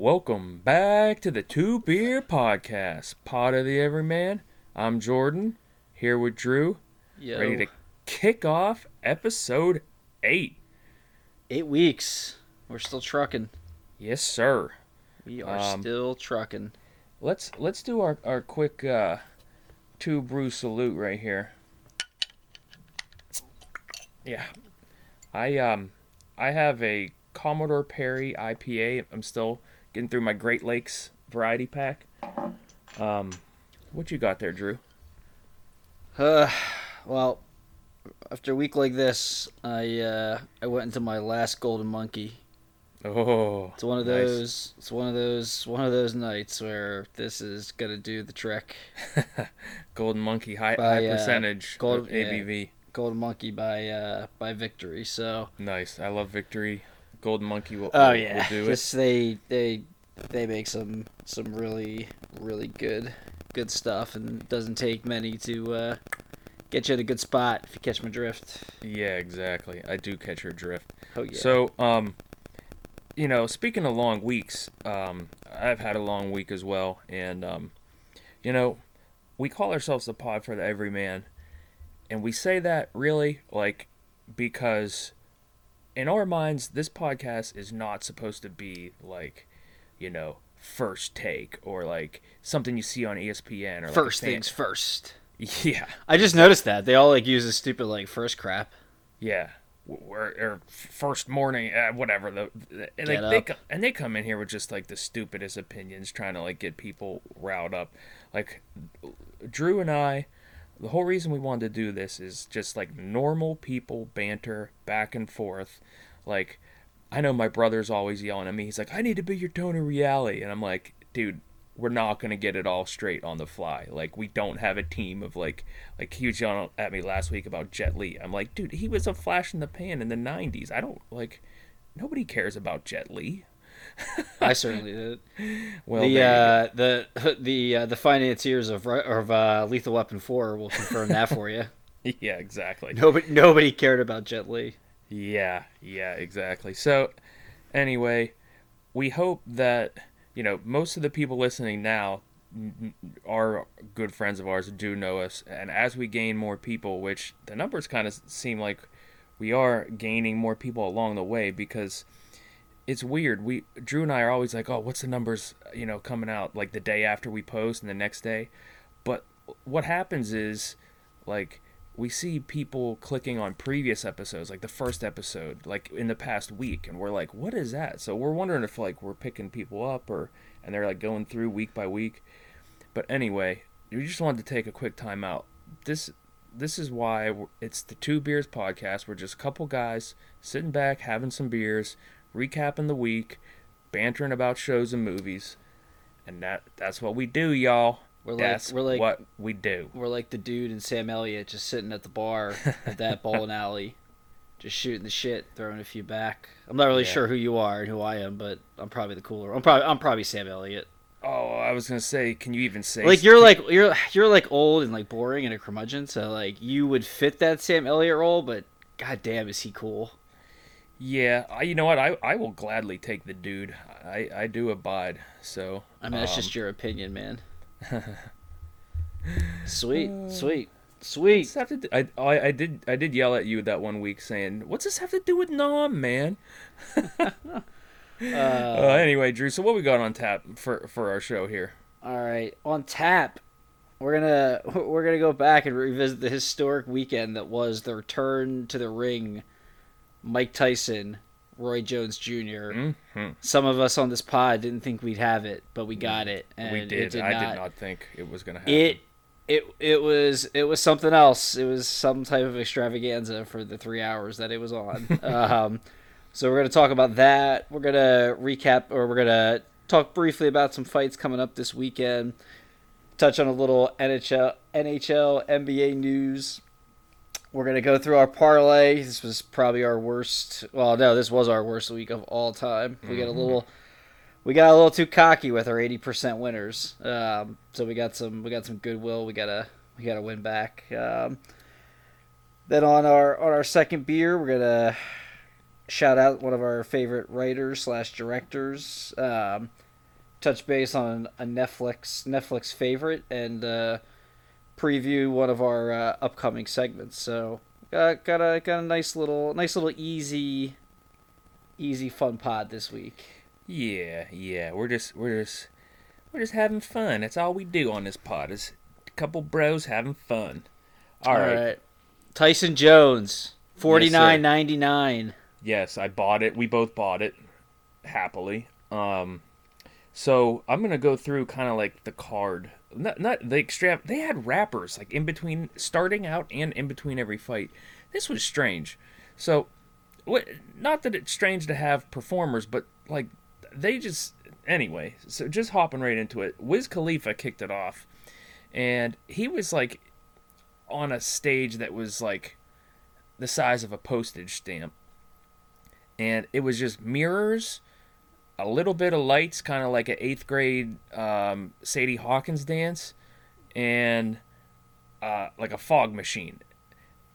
Welcome back to the Two Beer Podcast, Pod of the Everyman. I'm Jordan, here with Drew, Yo. ready to kick off episode eight. Eight weeks. We're still trucking. Yes, sir. We are Um, still trucking. Let's let's do our our quick uh, two brew salute right here. Yeah, I um I have a Commodore Perry IPA. I'm still getting through my Great Lakes variety pack. Um, what you got there, Drew? Uh, well, after a week like this, I uh, I went into my last golden monkey. Oh, It's one of nice. those. It's one of those. One of those nights where this is gonna do the trick. Golden Monkey high, By, high uh, percentage gold- of ABV. Golden monkey by uh by victory. So. Nice. I love Victory. Golden Monkey will, Oh yeah, will do it. just they they they make some some really really good good stuff, and it doesn't take many to uh, get you in a good spot if you catch my drift. Yeah, exactly. I do catch your drift. Oh yeah. So, um, you know, speaking of long weeks, um, I've had a long week as well, and um, you know, we call ourselves the pod for the everyman, and we say that really like because in our minds, this podcast is not supposed to be like, you know, first take or like something you see on ESPN or first fan- things first. Yeah, I just noticed that they all like use this stupid like first crap. Yeah, or, or first morning, uh, whatever. The, the- and like they and they come in here with just like the stupidest opinions, trying to like get people riled up. Like Drew and I, the whole reason we wanted to do this is just like normal people banter back and forth. Like I know my brother's always yelling at me. He's like, "I need to be your Tony Reali," and I'm like, "Dude." We're not gonna get it all straight on the fly. Like we don't have a team of like like he was yelling at me last week about Jet Li. I'm like, dude, he was a flash in the pan in the '90s. I don't like. Nobody cares about Jet Li. I certainly did. Well, the uh, the the uh, the financiers of of uh, Lethal Weapon Four will confirm that for you. yeah, exactly. Nobody nobody cared about Jet Li. Yeah, yeah, exactly. So, anyway, we hope that you know most of the people listening now are good friends of ours do know us, and as we gain more people, which the numbers kind of seem like we are gaining more people along the way because it's weird. We Drew and I are always like, "Oh, what's the numbers?" You know, coming out like the day after we post and the next day. But what happens is, like, we see people clicking on previous episodes, like the first episode, like in the past week, and we're like, "What is that?" So we're wondering if like we're picking people up or and they're like going through week by week. But anyway, we just wanted to take a quick time out. This this is why it's the Two Beers podcast. We're just a couple guys sitting back, having some beers, recapping the week, bantering about shows and movies, and that that's what we do, y'all. We're like- that's we're like- what we do. We're like the dude and Sam Elliott just sitting at the bar at that bowling alley, just shooting the shit, throwing a few back. I'm not really Yeah. sure who you are and who I am, but I'm probably the cooler. I'm probably I'm probably Sam Elliott. Oh, I was gonna say, can you even say Like you're like you're you're like old and like boring and a curmudgeon, so like you would fit that Sam Elliott role, but god damn is he cool. Yeah, I, you know what? I, I will gladly take the dude. I, I do abide. So I mean that's um, just your opinion, man. sweet, sweet, sweet. what's this have to do? I, I I did I did yell at you that one week saying, "What's this have to do with Nom, man?" Uh, Uh, anyway, Drew. So what we got on tap for for our show here? All right, on tap, we're gonna we're gonna go back and revisit the historic weekend that was the return to the ring. Mike Tyson, Roy Jones Jr. hmm Some of us on this pod didn't think we'd have it, but we got it, and We it did. did I not. did not think it was gonna happen. It it it was it was something else. It was some type of extravaganza for the three hours that it was on. um, so we're gonna talk about that. We're gonna recap, or we're gonna talk briefly about some fights coming up this weekend. Touch on a little NHL, NHL, NBA news. We're gonna go through our parlay. This was probably our worst. Well, no, this was our worst week of all time. We got a little we got a little too cocky with our 80% winners. Um, so we got some we got some goodwill. We gotta we gotta win back. Um, then on our on our second beer, we're gonna shout out one of our favorite writers slash directors, um, touch base on a Netflix Netflix favorite and uh, preview one of our uh, upcoming segments. So got got a got a nice little nice little easy easy fun pod this week. Yeah, yeah. We're just we're just we're just having fun. That's all we do on this pod is a couple bros having fun. all right. Tyson Jones, forty nine ninety nine. Yes, I bought it. We both bought it happily. Um, so I'm gonna go through kind of like the card, not not the extra. They had rappers like in between, starting out and in between every fight. This was strange. So, what? Not that it's strange to have performers, but like they just anyway. So just hopping right into it. Wiz Khalifa kicked it off, and he was like on a stage that was like the size of a postage stamp and it was just mirrors, a little bit of lights, kind of like an eighth grade um, Sadie Hawkins dance, and uh, like a fog machine.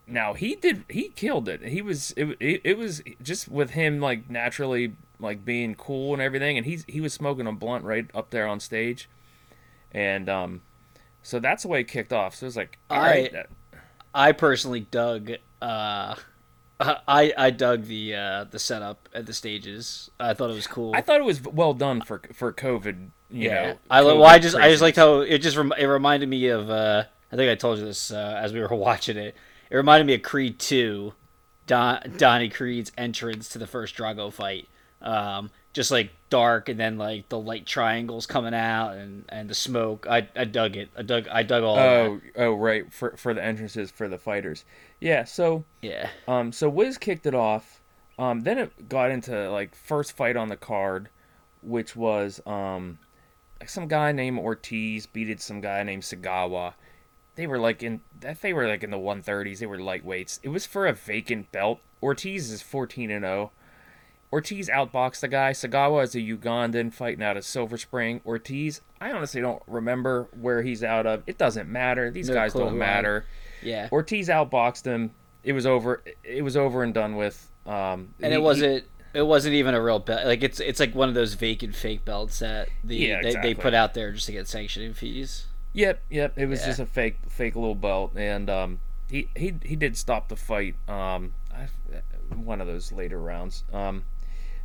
Now he did he killed it. He was it, it, it was just with him like naturally like being cool and everything, and he's he was smoking a blunt right up there on stage, and um, so that's the way it kicked off. So it was like all I, right, I personally dug uh I I dug the uh, the setup at the stages. I thought it was cool. I thought it was well done for for COVID. You yeah, know, I COVID well, I just I just craziness. liked how it just rem- it reminded me of. Uh, I think I told you this uh, as we were watching it. It reminded me of Creed Two, Don Donnie Creed's entrance to the first Drago fight. Um, just like dark and then like the light triangles coming out and, and the smoke. I, I dug it. I dug I dug all. Oh, oh, right for for the entrances for the fighters. Yeah, so yeah. um, so Wiz kicked it off. Um, then it got into like first fight on the card, which was um, like some guy named Ortiz beated some guy named Segawa. They were like in that they were like in the 130s. They were lightweights. It was for a vacant belt. Ortiz is 14 and 0. Ortiz outboxed the guy. Segawa is a Ugandan fighting out of Silver Spring. Ortiz, I honestly don't remember where he's out of. It doesn't matter. These No guys don't matter. Yeah. Ortiz outboxed him. It was over. It was over and done with. Um, and he- it wasn't it wasn't even a real belt like it's it's like one of those vacant fake belts that the Yeah, they, exactly. they put out there just to get sanctioning fees yep, yep. It was Yeah. just a fake, fake little belt, and um, he he he did stop the fight. Um, I, one of those later rounds. Um,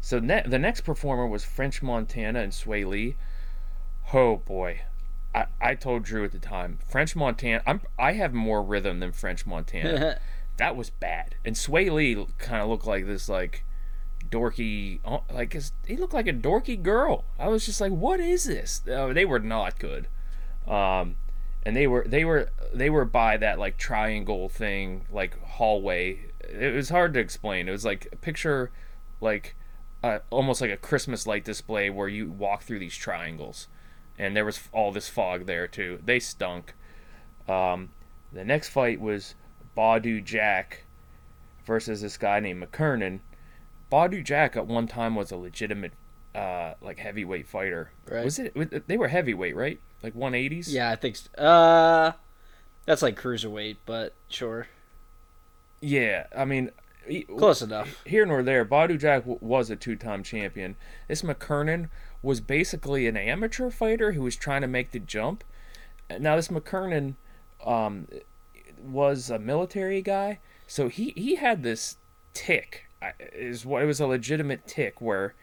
so ne- the next performer was French Montana and Swae Lee. Oh boy. I, I told Drew at the time, French Montana. I'm I have more rhythm than French Montana. that was bad. And Swae Lee kind of looked like this like dorky, uh, like his, he looked like a dorky girl. I was just like, what is this? Uh, they were not good. Um, and they were they were they were by that like triangle thing, like hallway. It was hard to explain. It was like a picture like uh, almost like a Christmas light display where you walk through these triangles, and there was all this fog there too. They stunk. Um, the next fight was Badou Jack versus this guy named McKernan. Badou Jack at one time was a legitimate uh, like heavyweight fighter. Right. Was it? was- They were heavyweight, right? Like 180s. yeah i think s- uh that's like cruiserweight but sure Yeah. I mean, close enough here nor there. Badu Jack w- was a two-time champion. This McKernan was basically an amateur fighter who was trying to make the jump. Now this McKernan um, was a military guy, so he he had this tick. Is what it was a legitimate tick where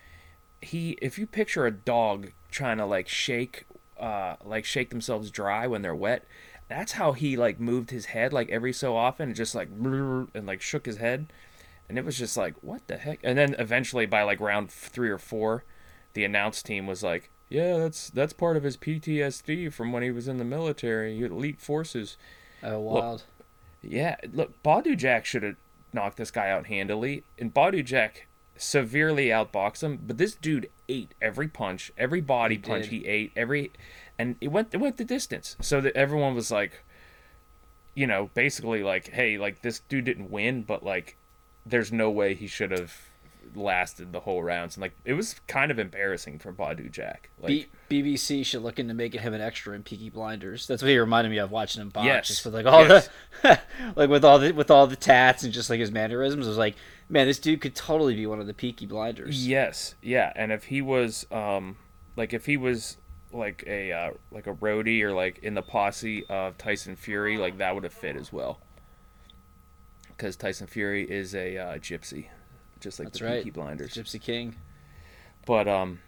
he, if you picture a dog trying to like shake, uh, like shake themselves dry when they're wet. That's how he like moved his head like every so often, and just like and like shook his head and it was just like what the heck and then eventually by like round three or four the announce team was like yeah that's that's part of his ptsd from when he was in the military. Elite forces. Oh wild. yeah look badou jack should have knocked this guy out handily and badou jack severely outboxed him but this dude ate every punch every body He punch did. he ate every and it went it went the distance. So that everyone was like you know basically like hey like this dude didn't win but like there's no way he should have lasted the whole rounds and like it was kind of embarrassing for Badou Jack like B- BBC should look into making him an extra in Peaky Blinders. That's what he reminded me of watching him box. Yes. Just with like all Yes. the, like with all the with all the tats and just like his mannerisms. I was like, man, this dude could totally be one of the Peaky Blinders. Yes, yeah, and if he was, um, like if he was like a uh, like a roadie or like in the posse of Tyson Fury, like that would have fit as well. Because Tyson Fury is a uh, gypsy, just like That's the right. Peaky Blinders. Gypsy King. But um,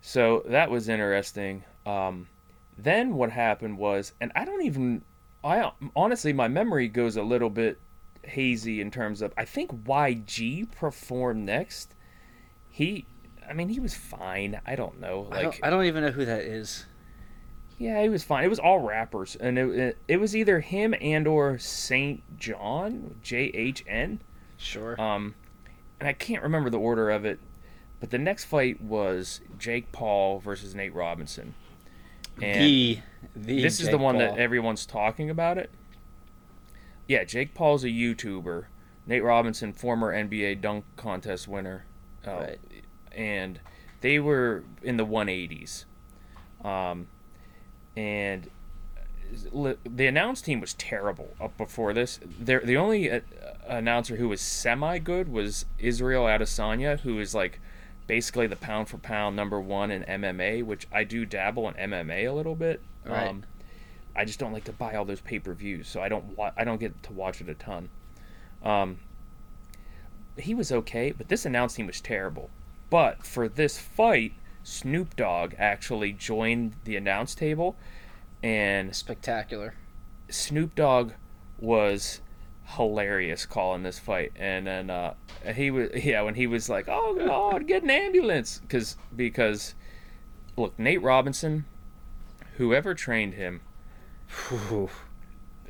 so that was interesting. Um, then what happened was, and I don't even, I honestly, my memory goes a little bit hazy in terms of. I think YG performed next. He, I mean, he was fine. I don't know, I, like don't, I don't even know who that is. yeah, he was fine. It was all rappers, and it it, it was either him and or Saint John, J H N. Sure. Um, and I can't remember the order of it, but the next fight was Jake Paul versus Nate Robinson. And the the this is the one Paul. that everyone's talking about it. Yeah, Jake Paul's a YouTuber. Nate Robinson, former NBA dunk contest winner. Uh, Right. And they were in the 180s. Um, and the announce team was terrible up before this. There, the only uh, announcer who was semi good was Israel Adesanya, who is like basically the pound for pound number one in MMA, which I do dabble in MMA a little bit. Right. Um, I just don't like to buy all those pay per views, so I don't wa- I don't get to watch it a ton. Um, he was okay, but this announce team was terrible. But for this fight, Snoop Dogg actually joined the announce table, and spectacular. Snoop Dogg was hilarious calling this fight, and then uh, he was yeah when he was like, "Oh God, get an ambulance," because because look, Nate Robinson, whoever trained him, Whew.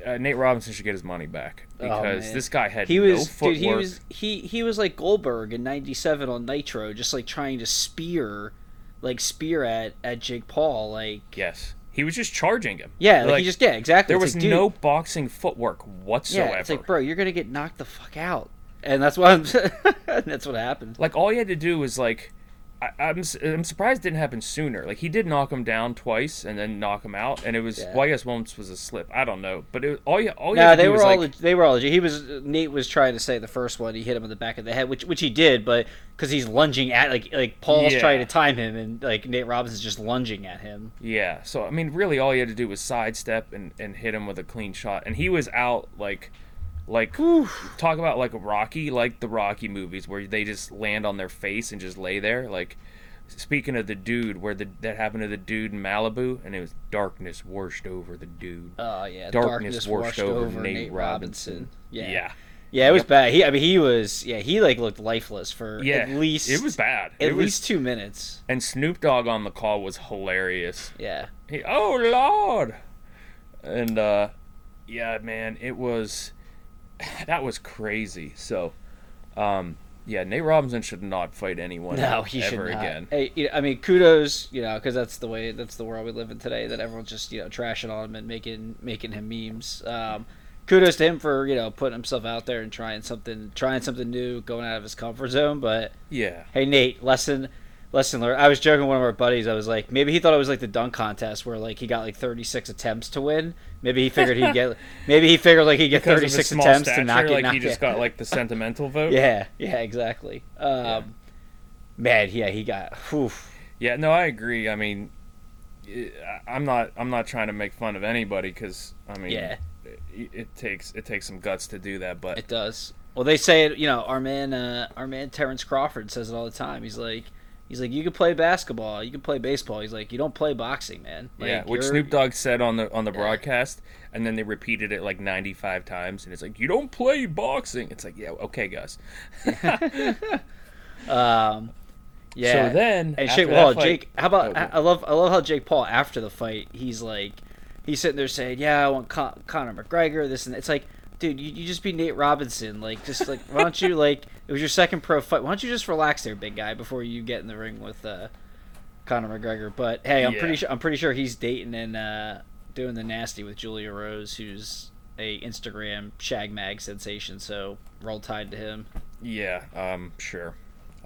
uh, Nate Robinson should get his money back Oh, because man. this guy had He no was footwork. dude. He was he he was like Goldberg in '97 on Nitro, just like trying to spear, like spear at at Jake Paul. Like yes, he was just charging him. yeah, like, he just yeah exactly. there It's was like, dude, no boxing footwork whatsoever. Yeah, it's like bro, you're gonna get knocked the fuck out, and that's what I'm. that's what happened. like all you had to do was like I, I'm s- I'm surprised it didn't happen sooner. Like he did knock him down twice and then knock him out, and it was Yeah. well, I guess once was a slip. I don't know, but it was, all you all you No, they were all like they were all legit. He was Nate was trying to say the first one he hit him in the back of the head, which which he did, but because he's lunging at like like Paul's Yeah. trying to time him, and like Nate Robinson's just lunging at him. yeah. So I mean, really, all you had to do was sidestep and and hit him with a clean shot, and he was out like. Like talk about like Rocky, like the Rocky movies where they just land on their face and just lay there. Like speaking of the dude, where the that happened to the dude in Malibu, and it was darkness washed over the dude. Oh yeah, Darkness washed over Nate Robinson. Yeah. yeah. Yeah, it was bad. He, I mean, he was, yeah, he like looked lifeless for Yeah, at least it was bad. at it was, least two minutes. and Snoop Dogg on the call was hilarious. Yeah, He, oh Lord, and uh, yeah, man, it was that was crazy. So, um, yeah, Nate Robinson should not fight anyone no, he ever should not. again. Hey, I mean, kudos, you know, because that's the way, that's the world we live in today. That everyone's just you know trashing on him and making making him memes. Um, kudos to him for you know putting himself out there and trying something, trying something new, going out of his comfort zone. But Yeah, hey, Nate, lesson. Lesson learned. I was joking with one of our buddies. I was like, maybe he thought it was like the dunk contest where like he got like 36 attempts to win. Maybe he figured he'd get. Maybe he figured like he'd get because 36 small attempts stature, to not get like he just out. got like the sentimental vote. Yeah, yeah, exactly. Um, Man, yeah, he got. Whew. Yeah, no, I agree. I mean, I'm not I'm not trying to make fun of anybody because I mean, Yeah. it, it takes it takes some guts to do that. But It does. Well, they say it. You know, our man, uh, our man Terrence Crawford says it all the time. He's like, he's like, you can play basketball, you can play baseball. He's like, you don't play boxing, man. Like, yeah, which Snoop Dogg said on the on the Yeah. broadcast, and then they repeated it like 95 times, and it's like you don't play boxing. It's like yeah, okay, guys. Um, yeah. So then, And Jake, well, fight- Jake, how about? Oh. I love, I love how Jake Paul after the fight, he's like, he's sitting there saying, "Yeah, I want Con- Conor McGregor." This and that. it's like, dude, you, you just be Nate Robinson. Like, just like, why don't you like? It was your second pro fight. Why don't you just relax there, big guy, before you get in the ring with uh, Conor McGregor? But hey, I'm Yeah. pretty sure I'm pretty sure he's dating and uh, doing the nasty with Julia Rose, who's a Instagram shag mag sensation. So roll tide to him. yeah, um, sure,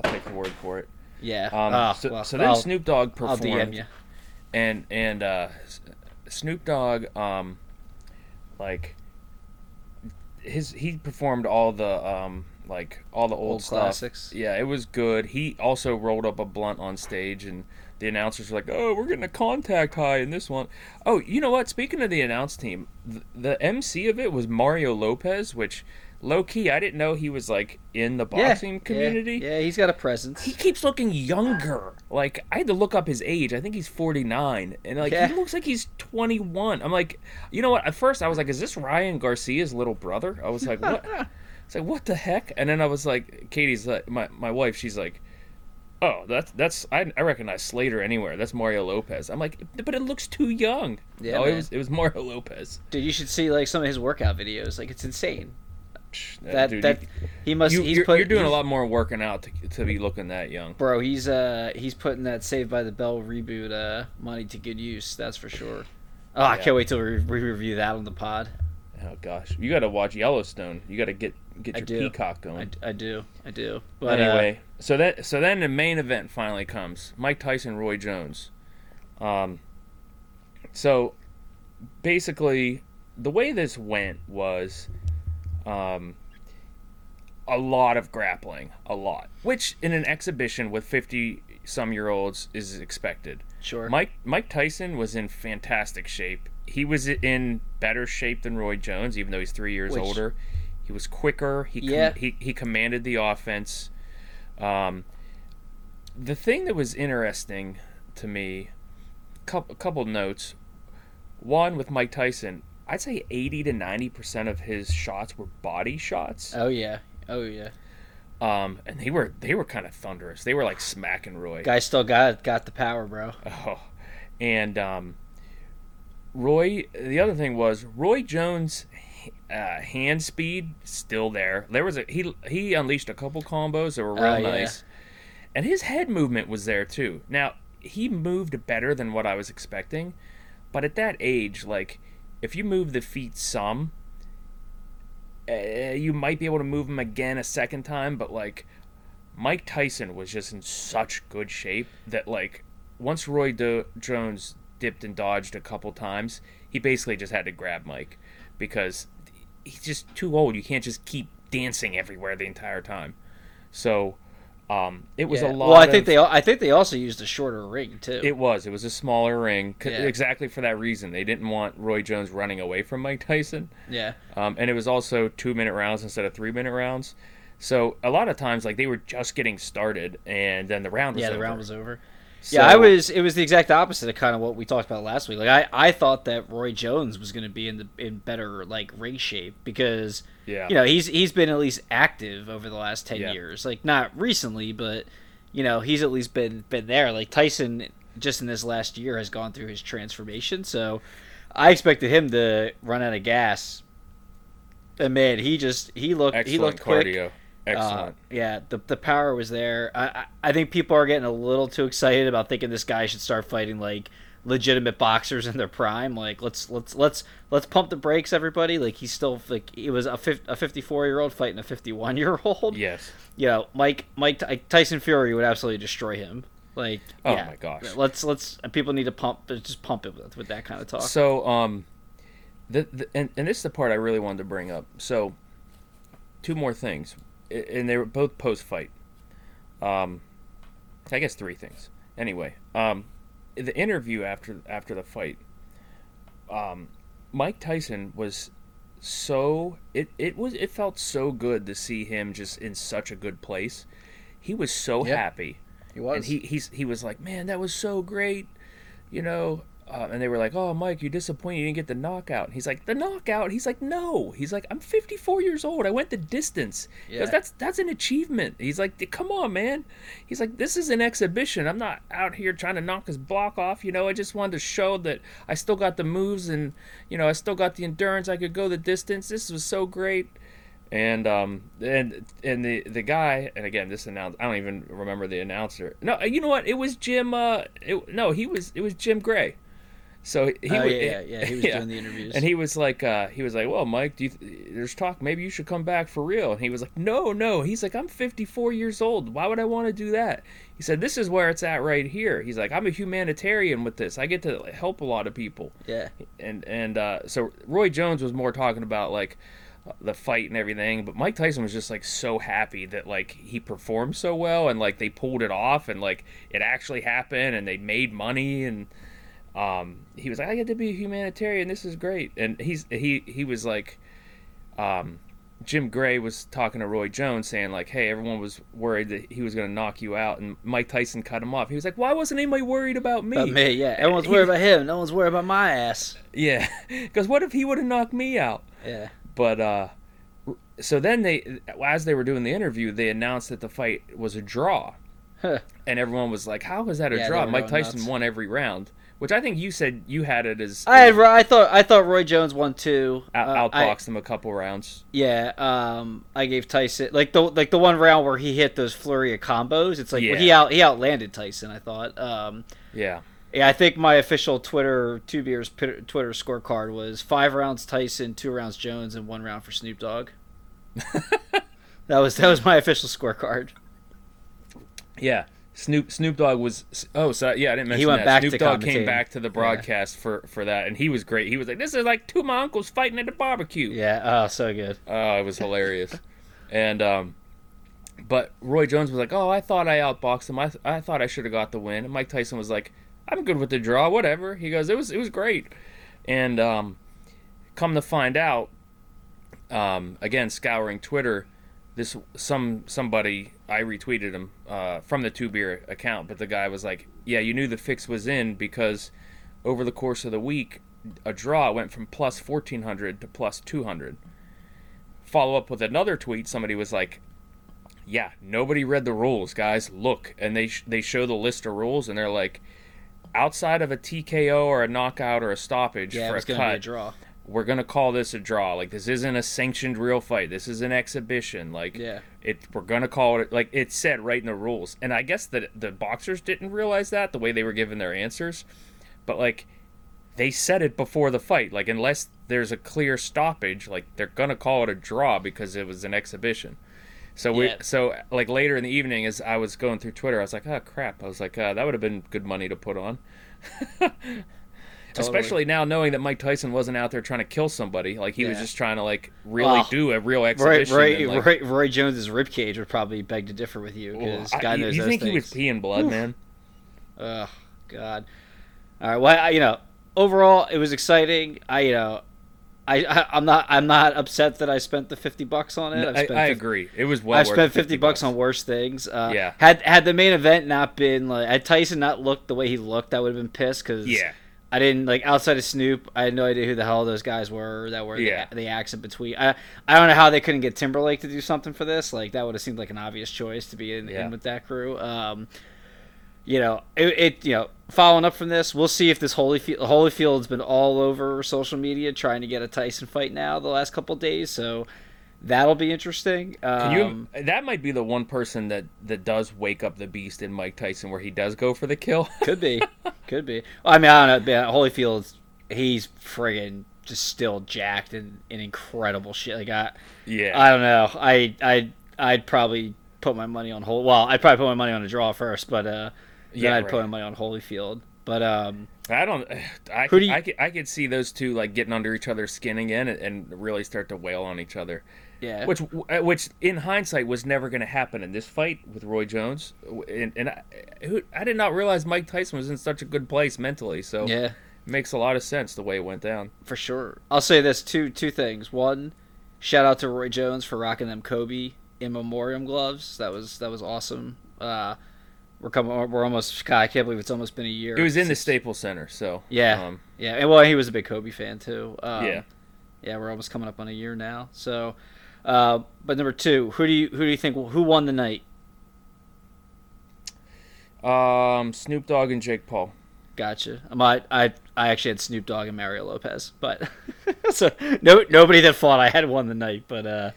I'll take the word for it. Yeah. Um, Ah, so, well, so then I'll- Snoop Dogg I'll performed, DM you. and and uh, Snoop Dogg, um, like his he performed all the um like all the old, Old stuff. classics. Yeah, it was good. He also rolled up a blunt on stage, and the announcers were like, "Oh, we're getting a contact high in this one." Oh, you know what? Speaking of the announce team, the, the MC of it was Mario Lopez, which low key I didn't know he was like in the boxing yeah, community. Yeah, he's got a presence. He keeps looking younger. Like I had to look up his age. I think he's 49 and like Yeah. he looks like he's 21. I'm like, you know what? At first I was like, is this Ryan Garcia's little brother? I was like, what? it's like what the heck? And then I was like, Katie's like my my wife, she's like Oh, that's that's I, I recognize Slater anywhere. That's Mario Lopez. I'm like, but it looks too young. Yeah, no, it was it was Mario Lopez. Dude, you should see like some of his workout videos. Like it's insane. That dude, that he must. you, he's you're, put, you're doing a lot more working out to, to be looking that young. bro. He's uh he's putting that Saved by the Bell reboot uh money to good use. That's for sure. Oh, I can't wait till we we review that on the pod. Oh gosh, you got to watch Yellowstone. You got to get get your peacock going. I, I do, I do. But uh, anyway, so that so then the main event finally comes: Mike Tyson, Roy Jones. Um, so basically, the way this went was, um, a lot of grappling, a lot, which in an exhibition with fifty some year olds is expected. sure. Mike Mike Tyson was in fantastic shape. He was in better shape than Roy Jones, even though he's three years Which- older. He was quicker. He com- Yeah. he he commanded the offense. Um, the thing that was interesting to me, couple couple notes. One with Mike Tyson, I'd say eighty to ninety percent of his shots were body shots. oh yeah, oh yeah. Um, and they were they were kind of thunderous. They were like smacking Roy. Guy still got got the power, bro. Oh, and um, Roy. The other thing was Roy Jones' uh, hand speed still there. There was a he he unleashed a couple combos that were real Oh, yeah. nice, and his head movement was there too. Now he moved better than what I was expecting, but at that age, like if you move the feet some. Uh, you might be able to move them again a second time, but like Mike Tyson was just in such good shape that like once Roy Do- Jones dipped and dodged a couple times, he basically just had to grab Mike because he's just too old. You can't just keep dancing everywhere the entire time. So um, it was Yeah. a lot. Well, I think of- they I think they also used a shorter ring too. it was. It was a smaller ring, Yeah. exactly for that reason. They didn't want Roy Jones running away from Mike Tyson. yeah. Um, and it was also two minute rounds instead of three minute rounds. So a lot of times, like they were just getting started, and then the round was Yeah, the round was over. So- yeah, I was. It was the exact opposite of kind of what we talked about last week. Like I, I thought that Roy Jones was going to be in the in better like ring shape because Yeah, you know he's he's been at least active over the last ten Yeah. years. Like not recently, but you know he's at least been been there. Like Tyson, just in this last year, has gone through his transformation. So I expected him to run out of gas. And man, he just he looked excellent he looked quick. Uh, Excellent. yeah, the the power was there. I, I I think people are getting a little too excited about thinking this guy should start fighting like legitimate boxers in their prime. Like let's let's let's let's pump the brakes, everybody. Like he's still like he was a a fifty four year old fighting a fifty one year old. yes. You know, Mike Mike Ty- Tyson Fury would absolutely destroy him. Like Oh yeah. my gosh. Let's let's people need to pump just pump it with, with that kind of talk. So, um, the, the and, and this is the part I really wanted to bring up. So, two more things, and they were both post fight. Um, I guess three things. Anyway, um, the interview after after the fight, um, Mike Tyson was so it it was it felt so good to see him just in such a good place. He was so Yep. happy he was. and he he's he was like, man, that was so great, you know. Uh, and they were like, oh, Mike, you're disappointed you didn't get the knockout. And he's like, the knockout. He's like, no. He's like, I'm 54 years old. I went the distance. Goes, Yeah. that's that's an achievement. He's like, come on, man. He's like, this is an exhibition. I'm not out here trying to knock his block off. You know, I just wanted to show that I still got the moves and you know I still got the endurance. I could go the distance. This was so great and um and and the the guy and again this announce I don't even remember the announcer. No, you know what? It was Jim. Uh, it, no, he was it was Jim Gray. So he oh, was yeah, yeah, yeah, he was doing the interviews. and he was like uh, he was like, well, Mike, do you th- there's talk maybe you should come back for real. And he was like, no, no. He's like, I'm 54 years old. Why would I want to do that? He said, this is where it's at right here. He's like, I'm a humanitarian with this. I get to help a lot of people yeah. and and uh, so Roy Jones was more talking about like, the fight and everything. But Mike Tyson was just like so happy that like he performed so well and like they pulled it off and like it actually happened and they made money and um, he was like, I get to be a humanitarian. This is great. And he's he he was like, um, Jim Gray was talking to Roy Jones saying like, hey, everyone was worried that he was going to knock you out, and Mike Tyson cut him off. He was like, why wasn't anybody worried about me? About me, yeah. Everyone's worried about him. No one's worried about my ass. Yeah, because what if he would have knocked me out? Yeah. But uh, so then they, as they were doing the interview, they announced that the fight was a draw, Huh. and everyone was like, "How was that a Yeah, draw?" Mike Tyson nuts. won every round, which I think you said you had it as I had, I thought I thought Roy Jones won too. out, Uh, I- outboxed him a couple rounds. Yeah, um, I gave Tyson like the like the one round where he hit those flurry of combos. It's like Yeah. he out he outlanded Tyson. I thought. Um, Yeah, yeah, I think my official Twitter two beers Twitter scorecard was five rounds Tyson, two rounds Jones, and one round for Snoop Dogg. that was that was my official scorecard. yeah. Snoop Snoop Dogg was oh so yeah I didn't mention went that. back Snoop to Dogg came back to the broadcast for for that and he was great. He was like this is like two of my uncles fighting at the barbecue. Yeah, oh, so good. Oh, it was hilarious. and um, but Roy Jones was like, "Oh, I thought I outboxed him. I, th- I thought I should have got the win." And Mike Tyson was like, "I'm good with the draw. Whatever." He goes, "It was it was great." And um, come to find out, um, again scouring Twitter, this some somebody I retweeted him uh, from the two beer account, but the guy was like, "Yeah, you knew the fix was in because over the course of the week, a draw went from plus fourteen hundred to plus two hundred." follow up with another tweet somebody was like yeah nobody read the rules guys look and they sh- they show the list of rules and they're like outside of a TKO or a knockout or a stoppage Yeah, for a be a draw. We're gonna call this a draw. Like this isn't a sanctioned real fight. This is an exhibition. Like Yeah. it we're gonna call it like it's said right in the rules. And i guess that the boxers didn't realize that the way they were giving their answers. But like they said it before the fight. Like unless there's a clear stoppage like they're gonna call it a draw because it was an exhibition. So we Yeah. so like later in the evening as i was going through twitter i was like oh crap. I was like uh, that would have been good money to put on especially now knowing that mike tyson wasn't out there trying to kill somebody like he was just trying to like really Well, do a real Roy, exhibition Roy, and, like, Roy, Roy Jones's ribcage would probably beg to differ with you because I- God you, knows you those think things. he was peeing blood, man? Oh God. All right. Well, I, you know, overall it was exciting. I, you know, I, I I'm not I'm not upset that I spent the fifty bucks on it. I've I, spent I 50 agree. It was well. Worth spent the 50 bucks on worse things. Uh, Yeah. Had had the main event not been like had Tyson not looked the way he looked, I would have been pissed because Yeah. I didn't like outside of Snoop. I had no idea who the hell those guys were that were Yeah. the, the accent between. I I don't know how they couldn't get Timberlake to do something for this. Like that would have seemed like an obvious choice to be in, Yeah. in with that crew. Um, you know, it, it you know following up from this, we'll see if this Holyfield Holyfield's been all over social media trying to get a Tyson fight now the last couple days. So that'll be interesting. Can you? Um, That might be the one person that that does wake up the beast in Mike Tyson, where he does go for the kill. Could be, could be. I mean, I don't know. but Holyfield's he's friggin' just still jacked and, and incredible shit. Like I, yeah. I don't know. I I I'd probably put my money on Holy. Well, I'd probably put my money on a draw first, but uh, then Yeah, I'd right. put my money on Holyfield. But um, I don't. I Who could, do you- I could I could see those two like getting under each other's skin again and, and really start to wail on each other. Yeah, Which which in hindsight was never going to happen in this fight with Roy Jones. And, and I, I did not realize Mike Tyson was in such a good place mentally. So yeah, it makes a lot of sense the way it went down. for sure. I'll say this two two things. One, shout out to Roy Jones for rocking them Kobe in memoriam gloves. That was that was awesome. Uh, we're coming. We're almost. God, I can't believe it's almost been a year. It was in the Staples Center, so Yeah, um, yeah, and well, he was a big Kobe fan too. Um, Yeah. yeah, we're almost coming up on a year now. So, uh, but number two, who do you who do you think who won the night? Um, Snoop Dogg and Jake Paul. Gotcha. Um, I I I actually had Snoop Dogg and Mario Lopez, but so no nobody that fought I had won the night, but uh,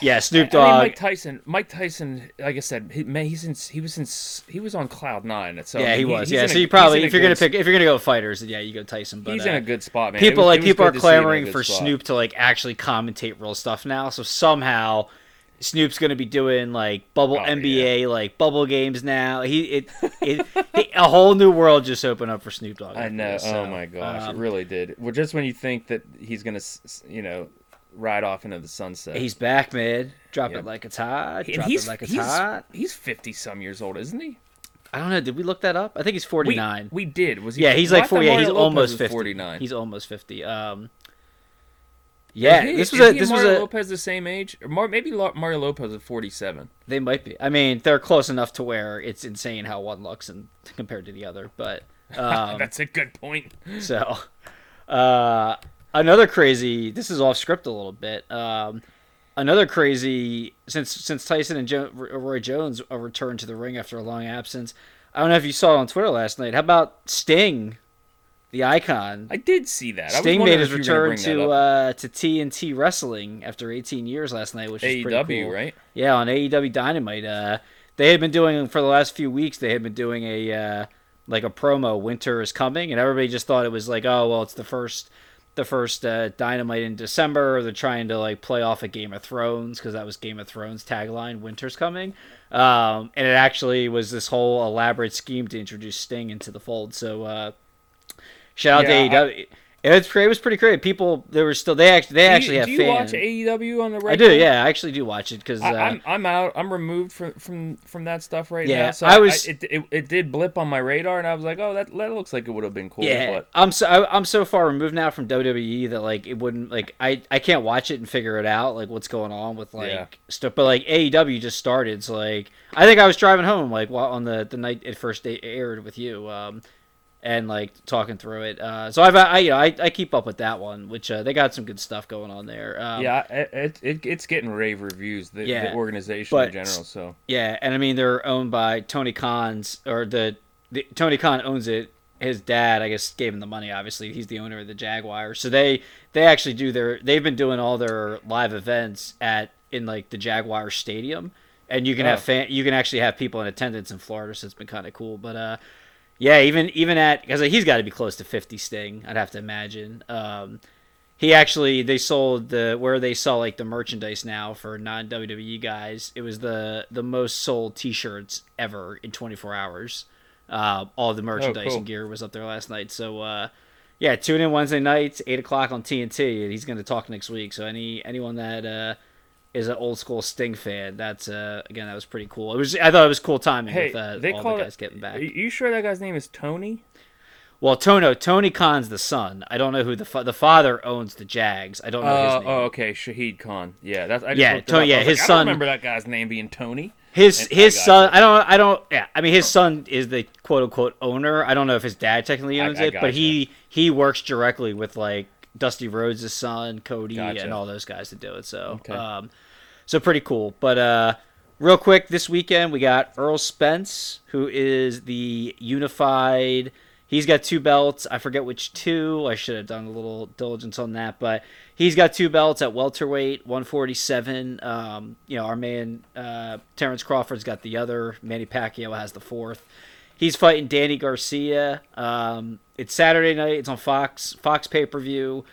yeah, Snoop I mean, Dogg. Mike Tyson. Mike Tyson, like I said, he, man, he's in. He was in. He was on cloud nine. So yeah, he was. Yeah, so a- you probably he's in a if you're gonna pick if you're gonna go fighters, yeah, you go Tyson. But He's uh, in a good spot, man. people was- like people are good to see him in a clamoring for spot. Snoop to like actually commentate real stuff now. So somehow Snoop's gonna be doing like bubble Oh, NBA like bubble games now. He it, it, it a whole new world just opened up for Snoop Dogg. I know. this, oh my gosh, um, it really did. Well, just when you think that he's gonna, you know, ride off into the sunset. He's back, man. Drop Yep. it like it's hot. and Drop he's it like it's he's, hot. he's fifty some years old, isn't he? I don't know. Did we look that up? I think he's forty nine. We, we did. Was he? Yeah, he's well, like forty. Yeah, he's Lopez almost fifty. Forty nine. He's almost fifty. Um. Yeah, he, this was a this and was Mario a Lopez the same age, or Mar- maybe Mario Lopez is forty seven. They might be. I mean, they're close enough to where it's insane how one looks and compared to the other. But um, That's a good point. so, uh, another crazy. This is off script a little bit. Um, another crazy since since Tyson and jo- Roy Jones uh, returned to the ring after a long absence. I don't know if you saw it on Twitter last night. How about Sting, the icon? I did see that. Sting made his if you were gonna return to uh, to TNT Wrestling after 18 years last night, which is pretty AEW, cool. right? Yeah, on AEW Dynamite. Uh, they had been doing for the last few weeks. They had been doing a uh, like a promo. Winter is coming, and everybody just thought it was like, oh well, it's the first the first uh, Dynamite in December. They're trying to like play off a Game of Thrones because that was Game of Thrones tagline. Winter's coming, um, and it actually was this whole elaborate scheme to introduce Sting into the fold. So uh, shout out Yeah, to AEW. It's. It was pretty great. People, they were still they actually they Do you- actually have do you fans. watch AEW on the regular? I do, yeah. I actually do watch it because uh, I, I'm I'm out. I'm removed from from from that stuff right Yeah, now. So I I was- it, it it did blip on my radar, and I was like, oh, that that looks like it would have been cool. Yeah, But I'm so I, I'm so far removed now from WWE that like it wouldn't like I I can't watch it and figure it out like what's going on with like Yeah. stuff. But like AEW just started, so like I think I was driving home like while on the the night it first a- aired with you, um, and like talking through it. Uh, so I've I you know I, I keep up with that one, which uh, they got some good stuff going on there. Um, yeah, it, it, it it's getting rave reviews. The, Yeah, the organization but- in general. So Yeah, and I mean they're owned by Tony Khan's or the, the Tony Khan owns it. His dad, I guess, gave him the money. Obviously, he's the owner of the Jaguars. So they they actually do their they've been doing all their live events at in like the Jaguar Stadium, and you can Oh. have fan you can actually have people in attendance in Florida. So it's been kind of cool. But uh, yeah, even even at because he's got to be close to fifty Sting, I'd have to imagine. Um, he actually they sold the where they sell like the merchandise now for non WWE guys. It was the the most sold T-shirts ever in 24 hours. Uh, all the merchandise cool. and gear was up there last night. So uh, yeah, tune in Wednesday nights, eight o'clock on TNT, he's going to talk next week. So any anyone that uh, is an old school Sting fan, that's uh, again that was pretty cool. It was I thought it was cool timing hey, with uh, they all call the guys it. getting back. Are you sure that guy's name is Tony? Well, Tono Tony Khan's the son. I don't know who the fa- the father owns the Jags. I don't know Uh, his name. oh, okay, Shahid Khan. Yeah, that's I just Yeah, Tony- yeah, I his like, I son- don't remember that guy's name being Tony. His And his gotcha. son. I don't. I don't. Yeah. I mean, his son is the quote unquote owner. I don't know if his dad technically owns I it, but he he works directly with like Dusty Rhodes' son, Cody, Gotcha. and all those guys to do it. So, Okay. um, so pretty cool. But uh, real quick, this weekend we got Errol Spence, who is the unified. He's got two belts. I forget which two. I should have done a little diligence on that, but he's got two belts at welterweight, 147. Um, you know, our man uh, Terrence Crawford's got the other. Manny Pacquiao has the fourth. He's fighting Danny Garcia. Um, it's Saturday night. It's on Fox Fox pay per view.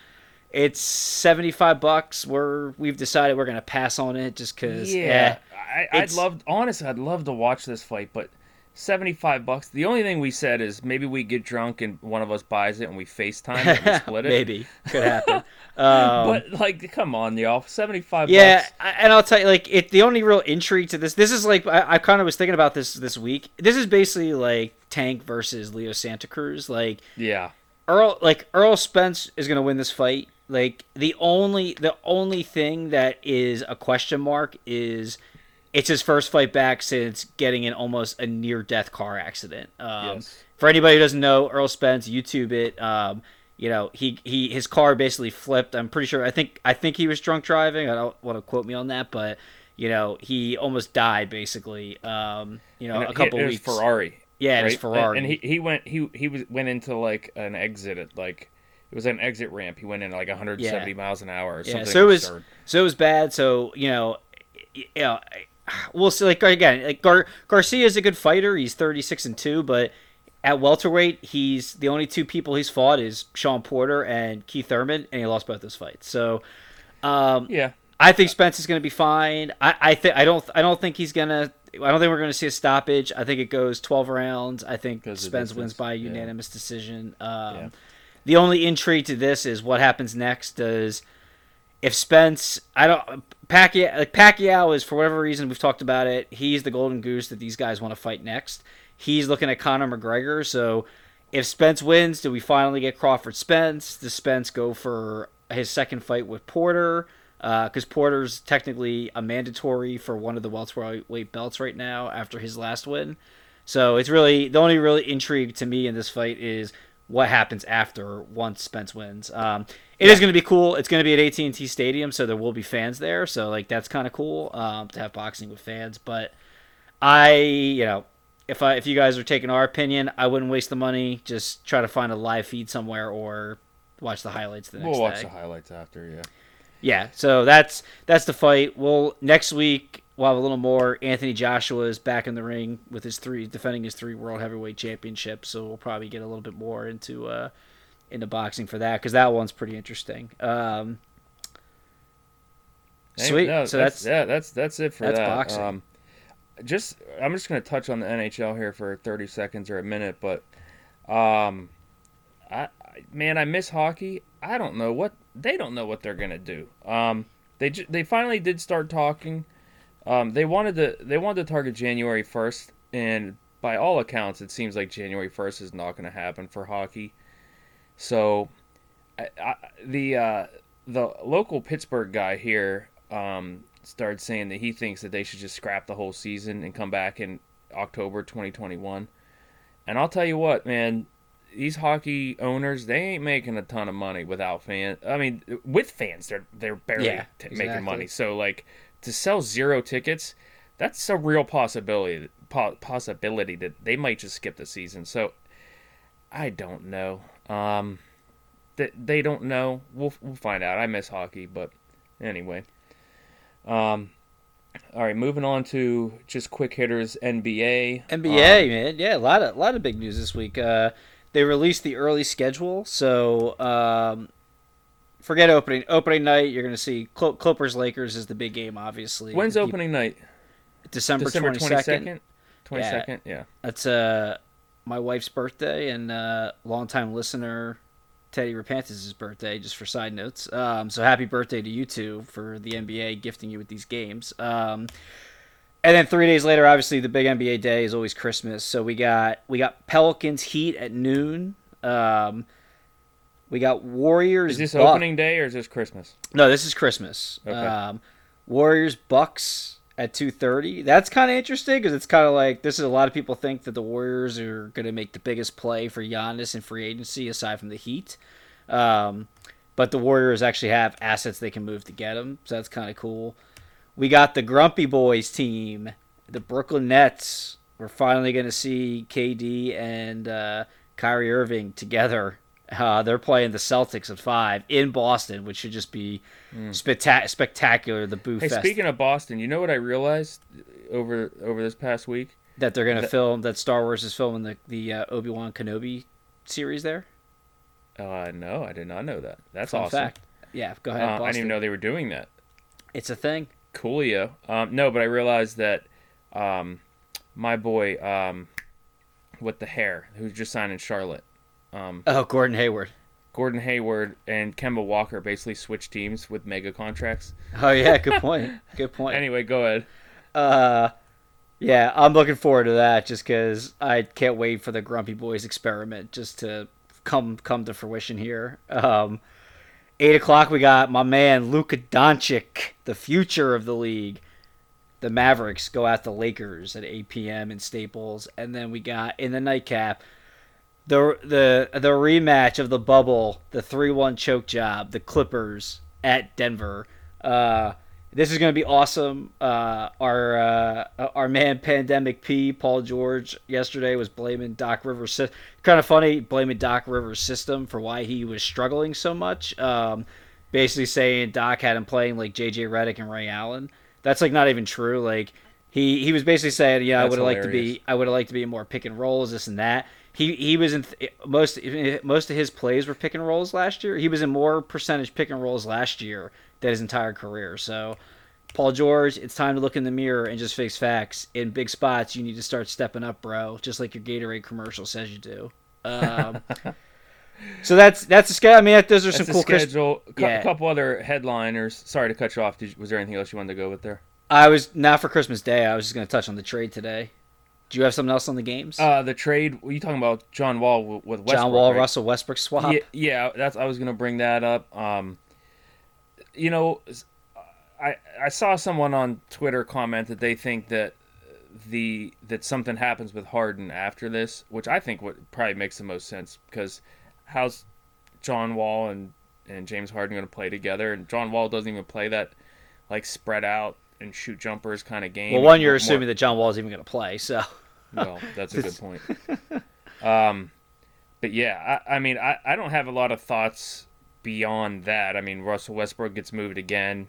It's seventy five bucks. We're we've decided we're gonna pass on it just because. Yeah, I, I'd love, honestly, I'd love to watch this fight, but seventy-five bucks. The only thing we said is maybe we get drunk and one of us buys it and we FaceTime it and split it. Maybe could happen. Um, But like, come on, y'all, seventy-five Yeah, bucks. And I'll tell you, like, it. The only real intrigue to this, this is like, I, I kind of was thinking about this this week. This is basically like Tank versus Leo Santa Cruz. Like Yeah, Errol, like Errol Spence is gonna win this fight. Like the only, the only thing that is a question mark is it's his first fight back since getting in almost a near death car accident. Um, Yes. For anybody who doesn't know, Errol Spence, YouTube it. Um, you know, he, he his car basically flipped. I'm pretty sure. I think I think he was drunk driving. I don't want to quote me on that, but you know, he almost died basically. Um, you know, And a it- couple it was weeks. Ferrari. Yeah, it right? Ferrari. And he, he went he he was went into like an exit at like it was an exit ramp. He went in like 170 Yeah. miles an hour or Yeah, something. so it was absurd. so it was bad. So you know, you know, we'll see. Like again, like Gar- Garcia is a good fighter. He's thirty six and two, but at welterweight, he's the only two people he's fought is Shawn Porter and Keith Thurman, and he lost both those fights. So um, Yeah, I think Spence is going to be fine. I I think I don't I don't think he's gonna. I don't think we're going to see a stoppage. I think it goes twelve rounds. I think Spence wins by unanimous decision. yeah. If Spence, I don't Pacquiao, like Pacquiao is for whatever reason we've talked about it. He's the golden goose that these guys want to fight next. He's looking at Conor McGregor. So if Spence wins, do we finally get Crawford Spence? Does Spence go for his second fight with Porter? Because uh, Porter's technically a mandatory for one of the welterweight belts right now after his last win. So it's really the only really intrigue to me in this fight is what happens after once Spence wins. Um, it yeah. is going to be cool. It's going to be at AT and T Stadium, so there will be fans there. So like that's kind of cool um, to have boxing with fans. But I, you know, if I if you guys are taking our opinion, I wouldn't waste the money. Just try to find a live feed somewhere or watch the highlights the next we'll watch day. the highlights after, yeah. Yeah, so that's that's the fight. Well, next week we'll have a little more. Anthony Joshua is back in the ring with his three defending his three world heavyweight championships, so we'll probably get a little bit more into uh into boxing for that because that one's pretty interesting. Um, sweet. No, so that's, that's, yeah, that's that's it for that's that. boxing. Um, just I'm just gonna touch on the NHL here for 30 seconds or a minute, but um, I man, I miss hockey. I don't know what they don't know what they're gonna do. Um, they they finally did start talking. Um, they wanted to they wanted to target January first, and by all accounts, it seems like January first is not going to happen for hockey. So, I, I, the uh, the local Pittsburgh guy here um, started saying that he thinks that they should just scrap the whole season and come back in October 2021. And I'll tell you what, man, these hockey owners they ain't making a ton of money without fans. I mean, with fans they're they're barely yeah, t- exactly. making money. So like to sell zero tickets, that's a real possibility. Po- possibility that they might just skip the season. So I don't know. Um, that they, don't know. We'll we'll find out. I miss hockey, but anyway. Um, all right, moving on to just quick hitters NBA. NBA, um, man, yeah, a lot of a lot of big news this week. Uh, they released the early schedule, so um, forget opening opening night. You're going to see Clippers Lakers is the big game, obviously. When's opening night? December twenty second. Twenty second, yeah. That's uh my wife's birthday and uh, longtime listener Teddy Repantis' birthday. Just for side notes, um, so happy birthday to you two for the NBA gifting you with these games. Um, and then three days later, obviously the big NBA day is always Christmas. So we got we got Pelicans Heat at noon. Um, we got Warriors. Is this Buck- opening day or is this Christmas? No, this is Christmas. Okay. Um, Warriors Bucks at two thirty. That's kind of interesting because it's kind of like this is a lot of people think that the Warriors are going to make the biggest play for Giannis in free agency aside from the Heat. Um, but the Warriors actually have assets they can move to get them, so that's kind of cool. We got the Grumpy Boys team, the Brooklyn Nets. We're finally going to see KD and uh, Kyrie Irving together. Uh, they're playing the Celtics at five in Boston, which should just be mm. spectac- spectacular. The Boo Hey, Fest. speaking of Boston, you know what I realized over over this past week? That they're going to film that Star Wars is filming the the uh, Obi Wan Kenobi series there. Uh, no, I did not know that. That's Fun awesome. Fact. Yeah, go ahead. Uh, I didn't even know they were doing that. It's a thing. Coolio. Um, no, but I realized that um, my boy um, with the hair, who's just signed in Charlotte. Um, oh, Gordon Hayward. Gordon Hayward and Kemba Walker basically switched teams with mega contracts. Oh yeah, good point. good point. anyway, go ahead. Uh, yeah, I'm looking forward to that just because I can't wait for the Grumpy Boys experiment just to come come to fruition here. Um, Eight o'clock, we got my man Luka Doncic, the future of the league. The Mavericks go at the Lakers at 8 p.m. in Staples, and then we got in the nightcap the the the rematch of the bubble, the three-one choke job, the Clippers at Denver. Uh, this is going to be awesome. Uh, our uh, our man Pandemic P, Paul George, yesterday was blaming Doc Rivers. Kind of funny, blaming Doc Rivers' system for why he was struggling so much. Um, basically saying Doc had him playing like J.J. Redick and Ray Allen. That's like not even true. Like he he was basically saying, yeah, That's I would have liked to be I would have liked to be more pick and rolls, this and that. He he was in th- most most of his plays were pick and rolls last year. He was in more percentage pick and rolls last year than his entire career. So, Paul George, it's time to look in the mirror and just face facts. In big spots, you need to start stepping up, bro. Just like your Gatorade commercial says you do. Um, so that's that's the schedule. I mean, those are That's some cool. Schedule. A yeah. couple other headliners. Sorry to cut you off. Did you, was there anything else you wanted to go with there? I was not for Christmas Day. I was just going to touch on the trade today. Do you have something else on the games? Uh, the trade. Were you talking about John Wall with, with Westbrook? John Wall, right? Russell Westbrook swap. Yeah, yeah, that's I was gonna bring that up. Um, you know, I I saw someone on Twitter comment that they think that the that something happens with Harden after this, which I think would probably makes the most sense because how's John Wall and and James Harden going to play together? And John Wall doesn't even play that like spread out and shoot jumpers kind of game. Well, one, you're More- assuming that John Wall is even going to play. So well, that's a good point. Um, but yeah, I, I mean, I, I don't have a lot of thoughts beyond that. I mean, Russell Westbrook gets moved again.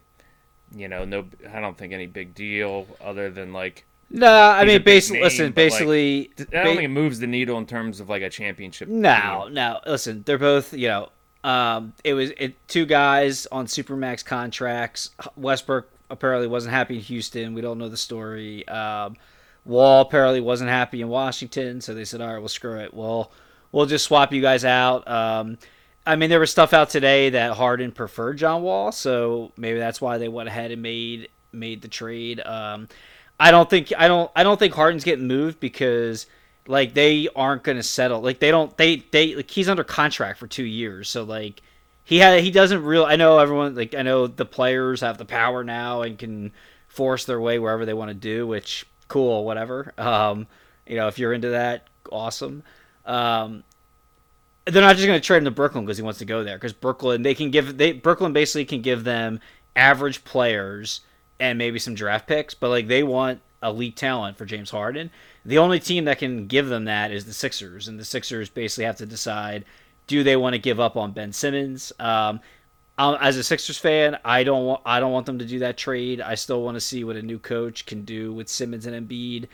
You know, no, I don't think any big deal other than like. no, I mean, basically, name, listen, but, like, basically, I don't think it moves the needle in terms of like a championship. No, team. no. Listen, they're both, you know, um, it was it, two guys on supermax contracts. Westbrook apparently wasn't happy in Houston. We don't know the story. Um, Wall apparently wasn't happy in Washington, so they said, "All right, well, screw it. Well, we'll just swap you guys out." Um, I mean, there was stuff out today that Harden preferred John Wall, so maybe that's why they went ahead and made made the trade. Um, I don't think I don't I don't think Harden's getting moved because like they aren't going to settle. Like they don't they they like he's under contract for 2 years. So like he had he doesn't real I know everyone like I know the players have the power now and can force their way wherever they want to do, which cool, whatever. Um you know, if you're into that, awesome. Um they're not just going to trade him to Brooklyn because he wants to go there. Because Brooklyn, they can give they Brooklyn basically can give them average players and maybe some draft picks, but like they want elite talent for James Harden. The only team that can give them that is the Sixers, and the Sixers basically have to decide: do they want to give up on Ben Simmons? Um, um, as a Sixers fan, I don't want I don't want them to do that trade. I still want to see what a new coach can do with Simmons and Embiid.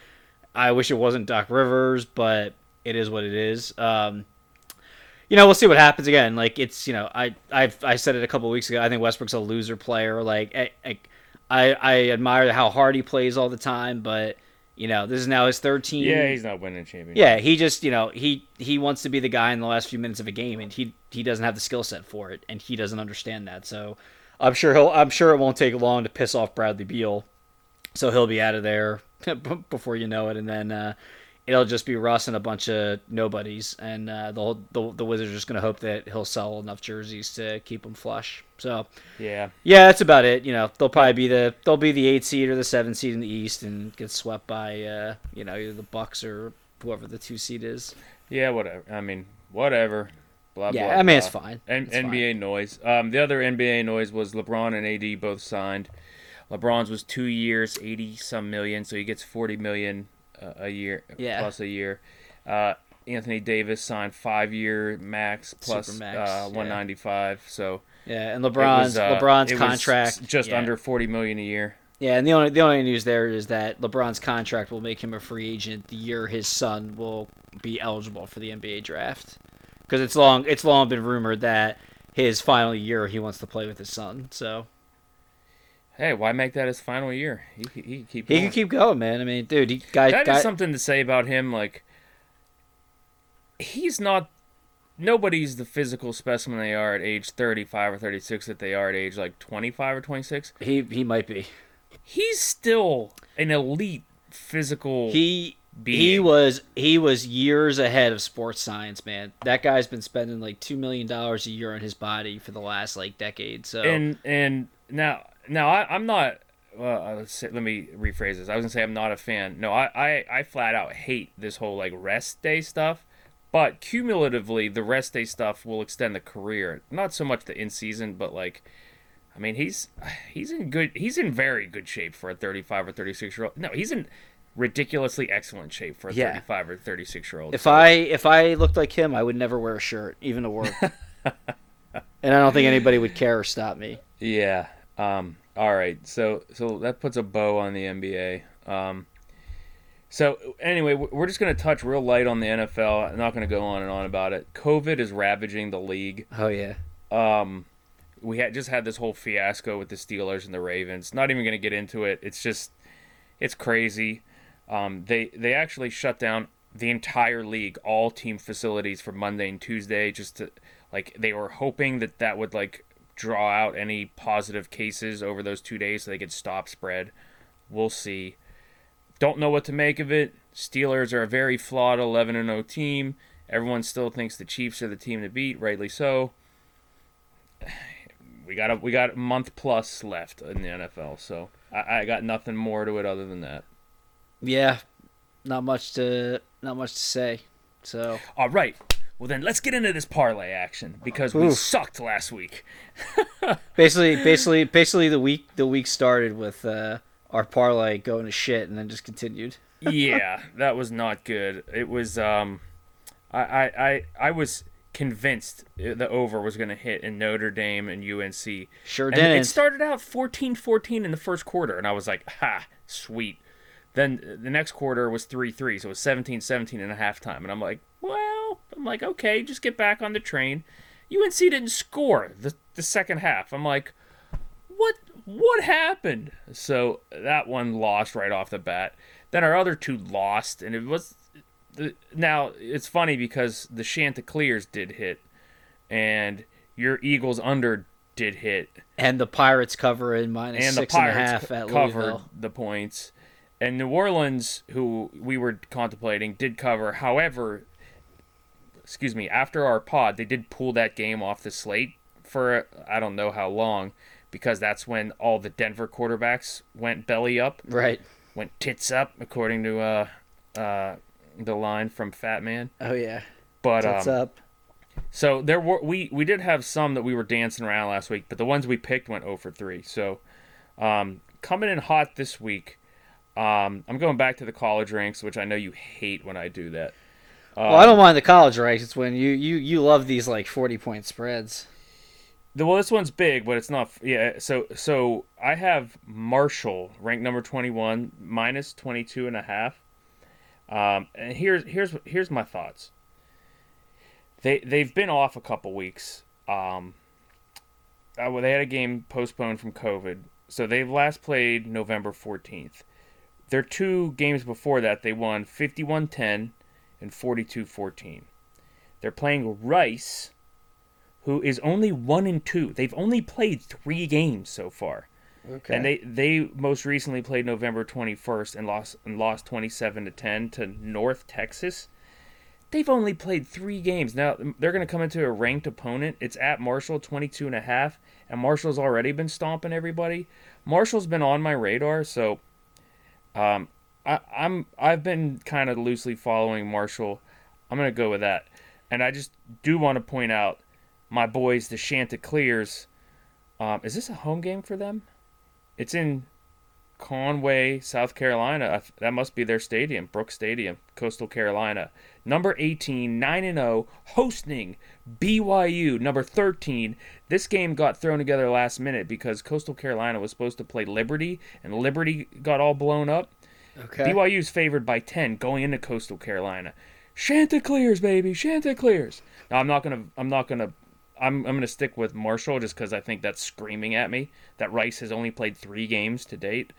I wish it wasn't Doc Rivers, but it is what it is. Um, you know, we'll see what happens again. Like it's, you know, I said it a couple weeks ago. I think Westbrook's a loser player. Like I I I admire how hard he plays all the time, but you know, this is now his third team. Yeah, he's not winning championship. Yeah, he just you know he he wants to be the guy in the last few minutes of a game, and he he doesn't have the skill set for it, and he doesn't understand that. So I'm sure he'll I'm sure it won't take long to piss off Bradley Beal, so he'll be out of there before you know it, and then uh, it'll just be Russ and a bunch of nobodies, and uh, the, whole, the the Wizards are just gonna hope that he'll sell enough jerseys to keep them flush. So yeah. yeah, that's about it. You know, they'll probably be the they'll be the eight seed or the seven seed in the East and get swept by uh, you know either the Bucks or whoever the two seed is. Yeah, whatever. I mean, whatever. Blah, Yeah, blah, Yeah, I mean it's fine. N- It's fine. NBA noise. Um, the other NBA noise was LeBron and AD both signed. LeBron's was two years, eighty some million, so he gets forty million a year Yeah. plus a year. Uh, Anthony Davis signed five year max plus Supermax, uh, yeah. one ninety five. So Yeah, and LeBron's was, uh, LeBron's contract just yeah. under forty million a year. Yeah, and the only the only news there is that LeBron's contract will make him a free agent the year his son will be eligible for the NBA draft. Because it's long it's long been rumored that his final year he wants to play with his son. So Hey, why make that his final year? He, he, keep. he can keep going, man. I mean, dude, he guy, That is guy something to say about him. Like, he's not. Nobody's the physical specimen they are at age 35 or 36 that they are at age like 25 or 26. he he might be. He's still an elite physical. He he was he was years ahead of sports science, man. That guy's been spending like two million dollars a year on his body for the last like decade. So and and now now I, I'm not. Well, say, let me rephrase this. I was gonna say I'm not a fan. No, I, I I flat out hate this whole like rest day stuff. But cumulatively, the rest day stuff will extend the career. Not so much the in season, but like, I mean, he's he's in good. He's in very good shape for a 35 or 36 year old. No, he's in ridiculously excellent shape for a Yeah. 35 or 36 year old. if I if I looked like him, I would never wear a shirt, even to work. and I don't think anybody would care or stop me. Yeah. Um, all right. So so that puts a bow on the NBA. Um, so anyway, we're just going to touch real light on the NFL. I'm not going to go on and on about it. COVID is ravaging the league. Oh yeah. Um, we had just had this whole fiasco with the Steelers and the Ravens. Not even going to get into it. It's just it's crazy. Um, they they actually shut down the entire league all team facilities for Monday and Tuesday just to like they were hoping that that would like draw out any positive cases over those 2 days so they could stop spread. We'll see. Don't know what to make of it. Steelers are a very flawed 11 and 0 team. Everyone still thinks the Chiefs are the team to beat, rightly so. We got a we got a month plus left in the NFL, so I, I got nothing more to it other than that. Yeah, not much to not much to say. So All right. Well then, let's get into this parlay action because we Oof. sucked last week. basically, basically, basically, the week the week started with uh, our parlay going to shit, and then just continued. yeah, that was not good. It was um, I I I, I was convinced the over was going to hit in Notre Dame and UNC. Sure didn't. it started out 14-14 in the first quarter, and I was like, ha, sweet. Then the next quarter was 3-3, so it was 17-17 in a halftime. And I'm like, well, I'm like, okay, just get back on the train. UNC didn't score the, the second half. I'm like, what what happened? So that one lost right off the bat. Then our other two lost, and it was the, now it's funny because the Chanticleers did hit, and your Eagles under did hit, and the Pirates cover in minus and the six and a half at covered Louisville. the points, and New Orleans, who we were contemplating, did cover. However, excuse me, after our pod, they did pull that game off the slate for I don't know how long, because that's when all the Denver quarterbacks went belly up, Right. went tits up, according to uh, uh, the line from Fatman. Oh yeah. But What's um, up? so there were we we did have some that we were dancing around last week, but the ones we picked went 0 for 3. So um, coming in hot this week. Um, I'm going back to the college ranks, which I know you hate when I do that. Well, I don't mind the college ranks. It's when you you you love these like forty point spreads. The, well, this one's big, but it's not. Yeah, so so I have Marshall ranked number 21 minus 22 and a half. Um, and here's here's here's my thoughts. They they've been off a couple weeks. Um, uh, well, they had a game postponed from COVID, so they've last played November 14th. Their two games before that, they won 51-10 and 42-14. They're playing Rice, who is only one and two. They've only played three games so far. Okay. And they they most recently played November 21st and lost and lost 27 to 10 to North Texas. They've only played 3 games. Now they're going to come into a ranked opponent. It's at Marshall 22 and a half and Marshall's already been stomping everybody. Marshall's been on my radar, so um I, I'm I've been kind of loosely following Marshall. I'm to go with that. And I just do want to point out my boys the Chanticleers um, is this a home game for them? It's in Conway, South Carolina. That must be their stadium, Brooks Stadium, Coastal Carolina. Number 18, 9 and 0, hosting BYU, number 13. This game got thrown together last minute because Coastal Carolina was supposed to play Liberty, and Liberty got all blown up. Okay. BYU's favored by 10 going into Coastal Carolina. Chanticleers, baby, Chanticleers. Now I'm not gonna, I'm not gonna, I'm, I'm gonna stick with Marshall just because I think that's screaming at me that Rice has only played three games to date.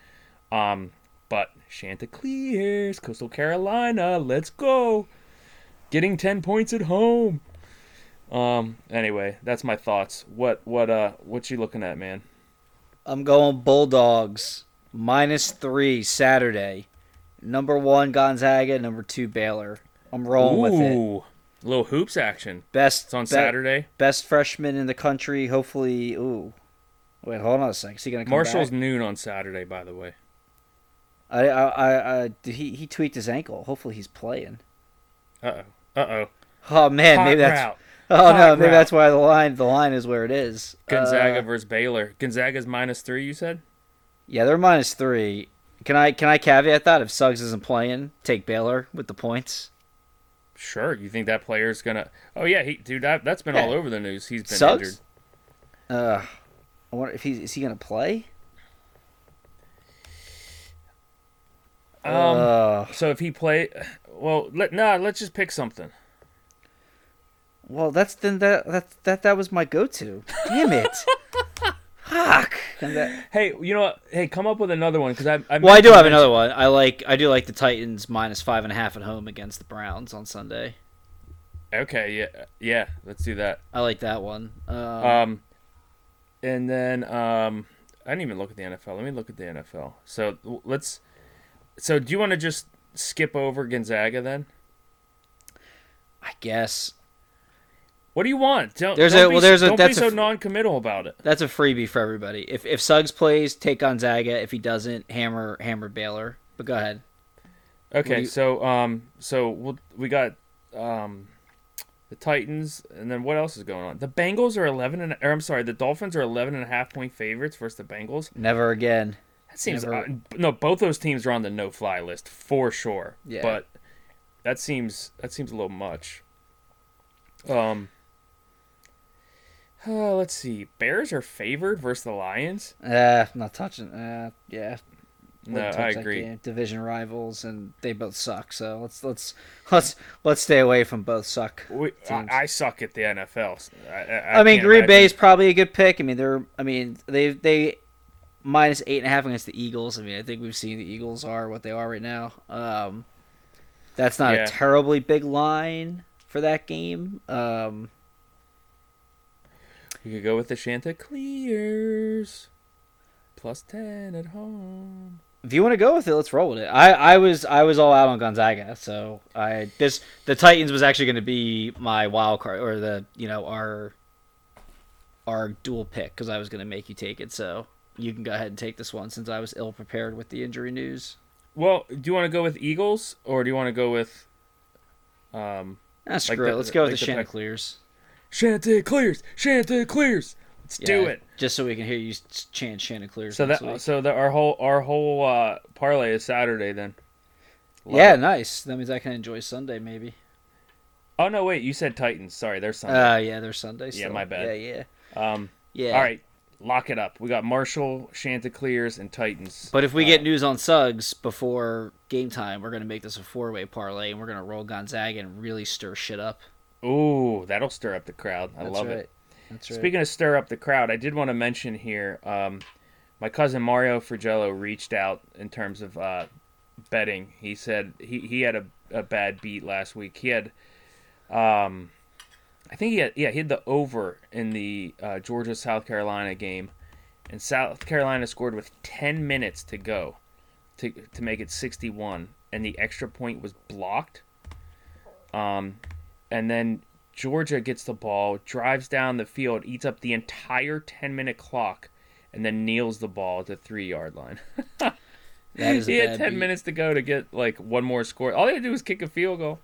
Um, but Chanticleers, Coastal Carolina, let's go. Getting 10 points at home. Um, anyway, that's my thoughts. What, what, uh, what you looking at, man? I'm going Bulldogs minus three Saturday. Number one Gonzaga, number two Baylor. I'm rolling with it. Ooh, little hoops action. Best It's on be- Saturday. Best freshman in the country. Hopefully, ooh. Wait, hold on a sec. Is he gonna come Marshall's back? noon on Saturday, by the way. I, I, I, I, he he tweaked his ankle. Hopefully, he's playing. Uh oh. Uh oh. Oh man, Hot maybe that's. route. Oh Hot no, maybe route. that's why the line the line is where it is. Gonzaga Uh, versus Baylor. Gonzaga's minus three. You said. yeah, they're minus three. Can I can I caveat that if Suggs isn't playing, take Baylor with the points. Sure. You think that player's gonna? Oh yeah, he dude. That that's been Yeah. all over the news. He's been Suggs? injured. Uh, I wonder if he's is he gonna play? Um. uh, so if he play, well, let nah. Let's just pick something. well, that's then that that that that was my go-to. Damn it! Fuck. Hey, you know what? Hey, come up with another one because I. I Well, I do have mention- another one. I like I do like the Titans minus five and a half at home against the Browns on Sunday. Okay, yeah, yeah. Let's do that. I like that one. Um, Um, and then um, I didn't even look at the NFL. Let me look at the NFL. So let's. So do you want to just skip over Gonzaga then? I guess What do you want? Don't, There's don't a- be, well, there's a- don't that's be a so non-committal about it. that's a freebie for everybody. If if Suggs plays, take Gonzaga. If he doesn't, hammer hammer Baylor. But go ahead. Okay, you- so um, so we'll, we got um, the Titans, and then what else is going on? The Bengals are eleven and or I'm sorry, the Dolphins are eleven and a half point favorites versus the Bengals. Never again. That seems Never- uh, no. Both those teams are on the no-fly list for sure. Yeah. But that seems that seems a little much. Um. Uh, let's see. Bears are favored versus the Lions. Uh, not touching. Uh, yeah. No, touch I agree. game. Division rivals, and they both suck. So let's let's let's let's stay away from both suck. We. I, I suck at the NFL. I, I, I, mean, Green Bay is probably a good pick. I mean, they're. I mean, they they minus eight and a half against the Eagles. I mean, I think we've seen the Eagles are what they are right now. Um, that's not Yeah. a terribly big line for that game. Um, You could go with the Chanticleers. Plus ten at home. if you want to go with it, let's roll with it. I, I was I was all out on Gonzaga, so I this the Titans was actually going to be my wild card or the you know our our dual pick because I was going to make you take it. So you can go ahead and take this one since I was ill prepared with the injury news. Well, do you want to go with Eagles or do you want to go with um Ah, screw the- it. Let's go with like the the- Chanticleers. Chanticleers? Chanticleers. Let's do it. Just so we can hear you chant Chanticleers. So that week. so that our whole our whole uh, parlay is Saturday then. Love yeah, it. nice. That means I can enjoy Sunday maybe. Oh no, wait. You said Titans. Sorry, they're Sunday. Uh, yeah, there's Sunday. Yeah, my bad. Yeah, yeah, um. yeah. All right. Lock it up. We got Marshall, Chanticleers, and Titans. But if we Uh, get news on Suggs before game time, we're gonna make this a four way parlay, and we're gonna roll Gonzaga and really stir shit up. Ooh, that'll stir up the crowd. I That's love right. it. That's right. Speaking of stir up the crowd, I did want to mention here. Um, my cousin Mario Frigello reached out in terms of uh, betting. He said he, he had a, a bad beat last week. He had, um, I think he had yeah he had the over in the uh, Georgia South Carolina game, and South Carolina scored with ten minutes to go, to to make it sixty one, and the extra point was blocked. Um, and then Georgia gets the ball, drives down the field, eats up the entire 10 minute clock, and then kneels the ball at the three yard line. that is he had 10 beat. minutes to go to get like one more score. All he had to do was kick a field goal.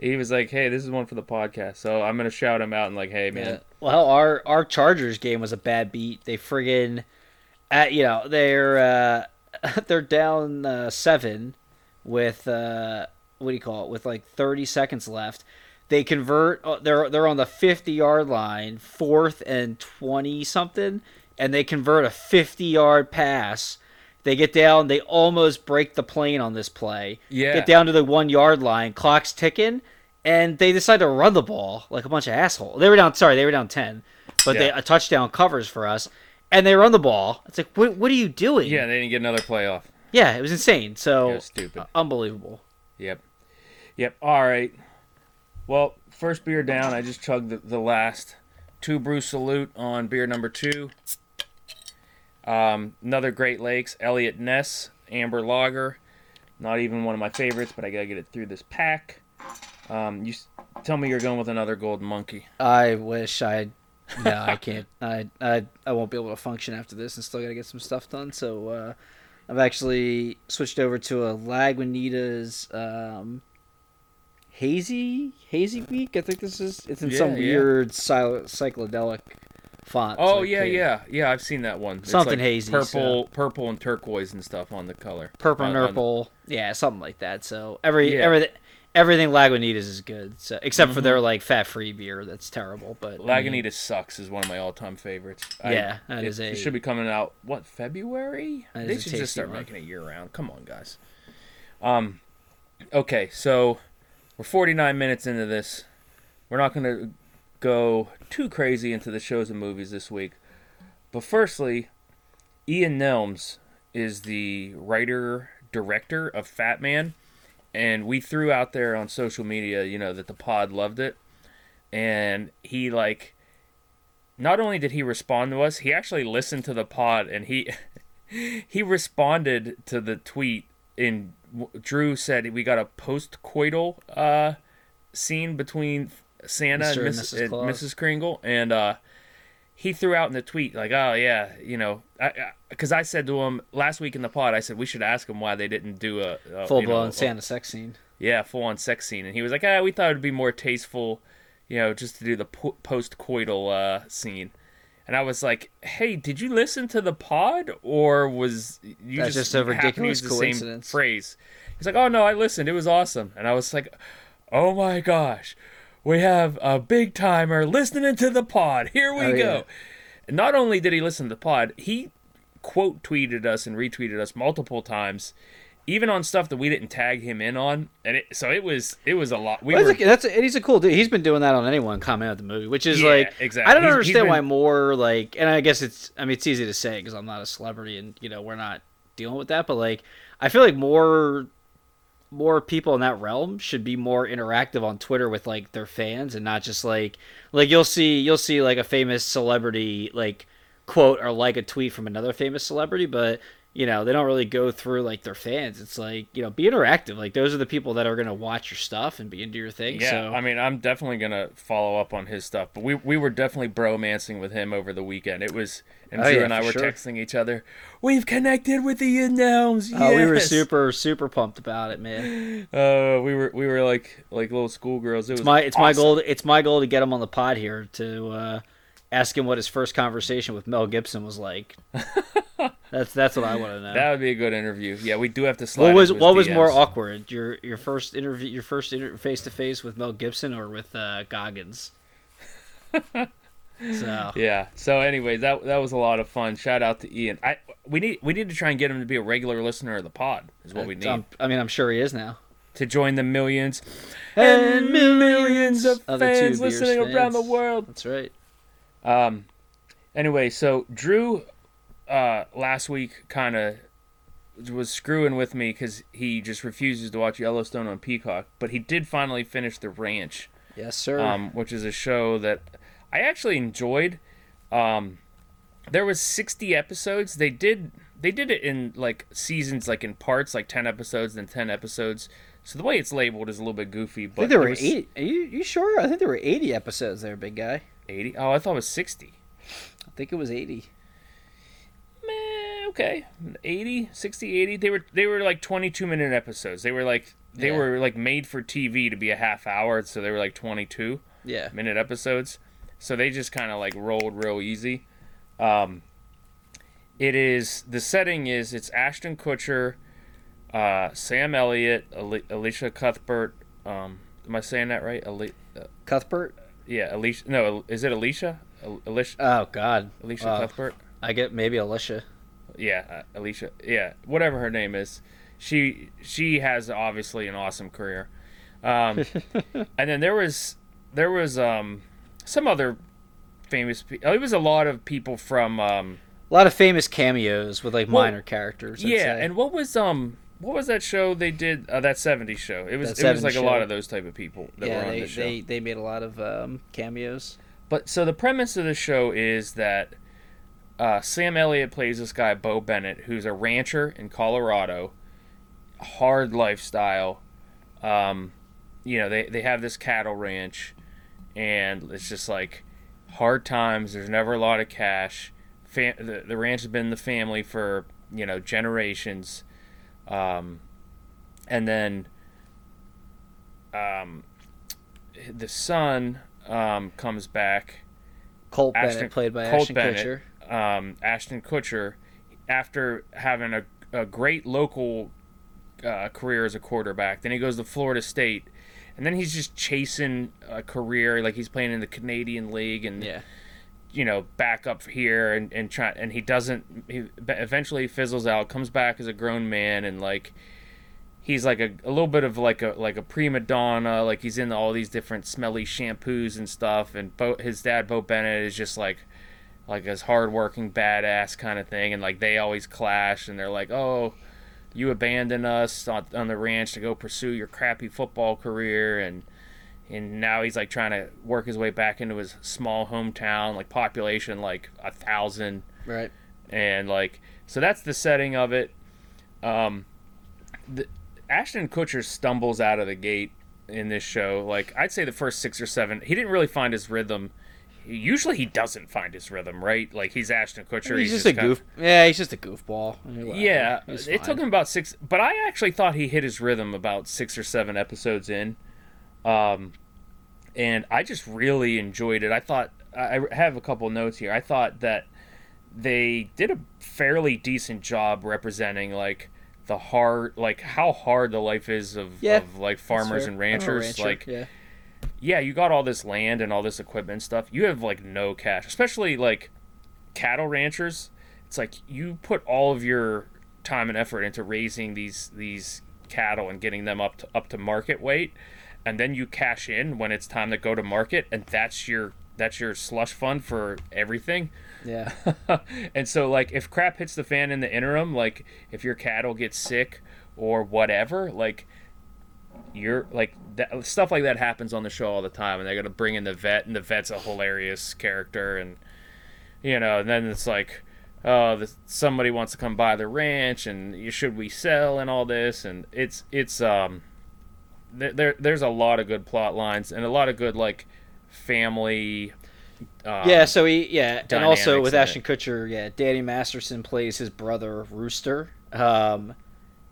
He was like, hey, this is one for the podcast. So I'm going to shout him out and, like, hey, man. Yeah. Well, our our Chargers game was a bad beat. They friggin' at you know they're uh, they're down uh, seven with uh, what do you call it with like 30 seconds left. They convert. uh, They're they're on the 50 yard line, fourth and 20 something, and they convert a 50 yard pass. They get down. They almost break the plane on this play. Yeah. Get down to the one yard line. Clock's ticking, and they decide to run the ball like a bunch of assholes. They were down. Sorry, they were down ten, but they a touchdown covers for us, and they run the ball. It's like, what? What are you doing? Yeah, they didn't get another playoff. yeah, it was insane. So Yeah, stupid. uh, unbelievable. Yep. Yep. All right. Well, first beer down. I just chugged the, the last. Two brew salute on beer number two. Um, another Great Lakes Eliot Ness Amber Lager. Not even one of my favorites, but I gotta get it through this pack. Um, you tell me you're going with another Golden Monkey. I wish I. No, I can't. I, I I won't be able to function after this, and still got to get some stuff done. So uh, I've actually switched over to a Lagunitas um, hazy hazy week. I think this is. It's in some Yeah, yeah. weird cy- psychedelic font. Oh so yeah, okay. yeah, yeah. I've seen that one. It's Something like hazy, purple, purple and turquoise and stuff on the color. purple On- on- purple. Yeah, something like that. So every Yeah. everything everything Lagunitas is good. So except for Mm-hmm. their like fat free beer, that's terrible. But I mean, Lagunitas sucks is one of my all-time favorites. I- Yeah, that it, is a- it should be coming out what February? They should just start one. making it year round. Come on, guys. Um, okay, so we're 49 minutes into this. We're not going to go too crazy into the shows and movies this week, but firstly, Ian Nelms is the writer director of Fatman, and we threw out there on social media, you know, that the pod loved it, and he like. Not only did he respond to us, he actually listened to the pod and he he responded to the tweet in Drew said we got a post coital uh, scene between Santa and. Mrs. and Mrs. Kringle, and uh, he threw out in the tweet like, "Oh yeah, you know," because I, said to him last week in the pod, I said we should ask him why they didn't do a, a Full you know, blown a- Santa sex scene. yeah, full on sex scene, and he was like, "Ah, we thought it'd be more tasteful, you know, just to do the po- post coital uh, scene." And I was like, "Hey, did you listen to the pod, or was you That's just, just a ridiculous the same phrase?" He's like, "Oh no, I listened. It was awesome." And I was like, "Oh my gosh, we have a big timer listening to the pod. Here we Oh, go." yeah. And not only did he listen to the pod, he quote tweeted us and retweeted us multiple times, even on stuff that we didn't tag him in on. And it, so it was it was a lot. We Well, were that's, a, that's a, he's a cool dude. He's been doing that on anyone comment on the movie, which is Yeah, like exactly. I don't He's- he's understand why been- more like, and I guess it's I mean it's easy to say because I'm not a celebrity and you know we're not dealing with that, but like I feel like more more people in that realm should be more interactive on Twitter with like their fans and not just like like you'll see you'll see like a famous celebrity like quote or like a tweet from another famous celebrity, but you know they don't really go through like their fans. It's like you know be interactive. Like those are the people that are gonna watch your stuff and be into your thing. yeah. so I mean, I'm definitely gonna follow up on his stuff. But we we were definitely bromancing with him over the weekend. It was and Oh, Drew yeah, and I were sure. texting each other. We've connected with the Nouns. Oh, we were super super pumped about it, man. Uh, we were we were like like little schoolgirls. It was It's my it's my goal. To, it's my goal to get him on the pod here to uh, ask him what his first conversation with Mel Gibson was like. that's that's what I want to know. That would be a good interview. Yeah, we do have to slide. what was what was more awkward? Your your first interview, your first face to face with Mel Gibson, or with uh, Goggins? so Yeah. So, anyways, that that was a lot of fun. Shout out to Ian. I we need we need to try and get him to be a regular listener of the pod. Is what we need um, I mean, I'm sure he is now. to join the millions And millions of of fans listening around the world. That's right. Um. Anyway, so Drew, uh, last week kind of was screwing with me because he just refuses to watch Yellowstone on Peacock, but he did finally finish The Ranch. Yes, sir. um, which is a show that I actually enjoyed. Um, there was 60 episodes. They did they did it in like seasons, like in parts, like 10 episodes, then 10 episodes. So the way it's labeled is a little bit goofy. But there were was eighty. Are you, you sure? I think there were eighty episodes there, big guy. 80. Oh, I thought it was 60. I think it was eighty. Meh, okay, 80, 60, 80. They were they were like 22 minute episodes. They were like they Yeah. were like made for TV to be a half hour, so they were like 22. Yeah. minute episodes. So they just kind of like rolled real easy. Um, it is the setting is it's Ashton Kutcher, uh, Sam Elliott, Ali- Alicia Cuthbert. Um, am I saying that right? Ali- uh, Cuthbert. Yeah, Alicia. No, is it Alicia? Al- Alicia, Oh God. Alicia Uh, Cuthbert. I get maybe Alicia. Yeah, uh, Alicia. Yeah, whatever her name is. She she has obviously an awesome career. Um, and then there was there was um some other famous. Pe- oh, it was a lot of people from um A lot of famous cameos with like Well, minor characters. I'd yeah. say. And what was um what was that show they did? Uh, that '70s show. It was it was 70s like a lot of those type of people that yeah, were on they, the show. they they made a lot of um, cameos. But so the premise of the show is that uh, Sam Elliott plays this guy Bo Bennett, who's a rancher in Colorado, hard lifestyle. Um, you know, they they have this cattle ranch, and it's just like hard times. There's never a lot of cash. Fam- the, the ranch has been the family for you know generations, um, and then um, the son um, comes back Colt Ashton- Bennett, played by Colt Ashton Bennett. Kutcher. um, Ashton Kutcher, after having a, a great local uh, career as a quarterback. Then he goes to Florida State, and then he's just chasing a career like he's playing in the Canadian League and Yeah, you know back up here and and try and he doesn't. He eventually fizzles out, comes back as a grown man, and like. He's like a, a little bit of like a like a prima donna, like he's in all these different smelly shampoos and stuff. And Bo, his dad, Bo Bennett, is just like like this hardworking badass kind of thing, and like they always clash, and they're like, oh, you abandon us on, on the ranch to go pursue your crappy football career, and and now he's like trying to work his way back into his small hometown, like population like a thousand, Right. and like so that's the setting of it. Um, the, Ashton Kutcher stumbles out of the gate in this show. Like I'd say the first six or seven, he didn't really find his rhythm. Usually he doesn't find his rhythm, right? Like he's Ashton Kutcher. He's, just, a kind of- goof. yeah, he's just a goofball. I mean, yeah, it took him about six, but I actually thought he hit his rhythm about six or seven episodes in, um, and I just really enjoyed it. I thought I have a couple notes here. I thought that they did a fairly decent job representing like the hard, like how hard the life is of, Yeah, of like farmers and ranchers. rancher, Like yeah. yeah, you got all this land and all this equipment stuff. You have like no cash, especially like cattle ranchers. It's like you put all of your time and effort into raising these these cattle and getting them up to up to market weight, and then you cash in when it's time to go to market, and that's your that's your slush fund for everything. Yeah. and so like if crap hits the fan in the interim, like if your cattle gets sick or whatever, like you're like that, stuff like that happens on the show all the time and they're gonna bring in the vet and the vet's a hilarious character and you know and then it's like oh somebody wants to come buy the ranch and you should we sell and all this and it's it's um there, there there's a lot of good plot lines and a lot of good like family um, yeah, so he yeah, and also with in it. Ashton Kutcher, yeah, Danny Masterson plays his brother Rooster, um,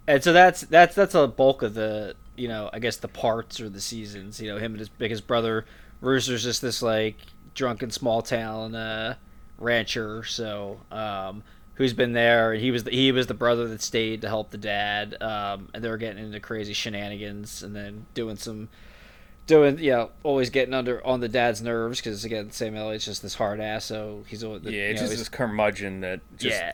and so that's that's that's a bulk of the you know I guess the parts or the seasons. You know, him and his biggest brother Rooster's just this like drunken small town uh, rancher, so um, who's been there. and He was the, he was the brother that stayed to help the dad, um, and they were getting into crazy shenanigans and then doing some doing you know always getting under on the dad's nerves because again Sam Elliott's just this hard ass so he's always yeah you it's know, just he's- this curmudgeon that just yeah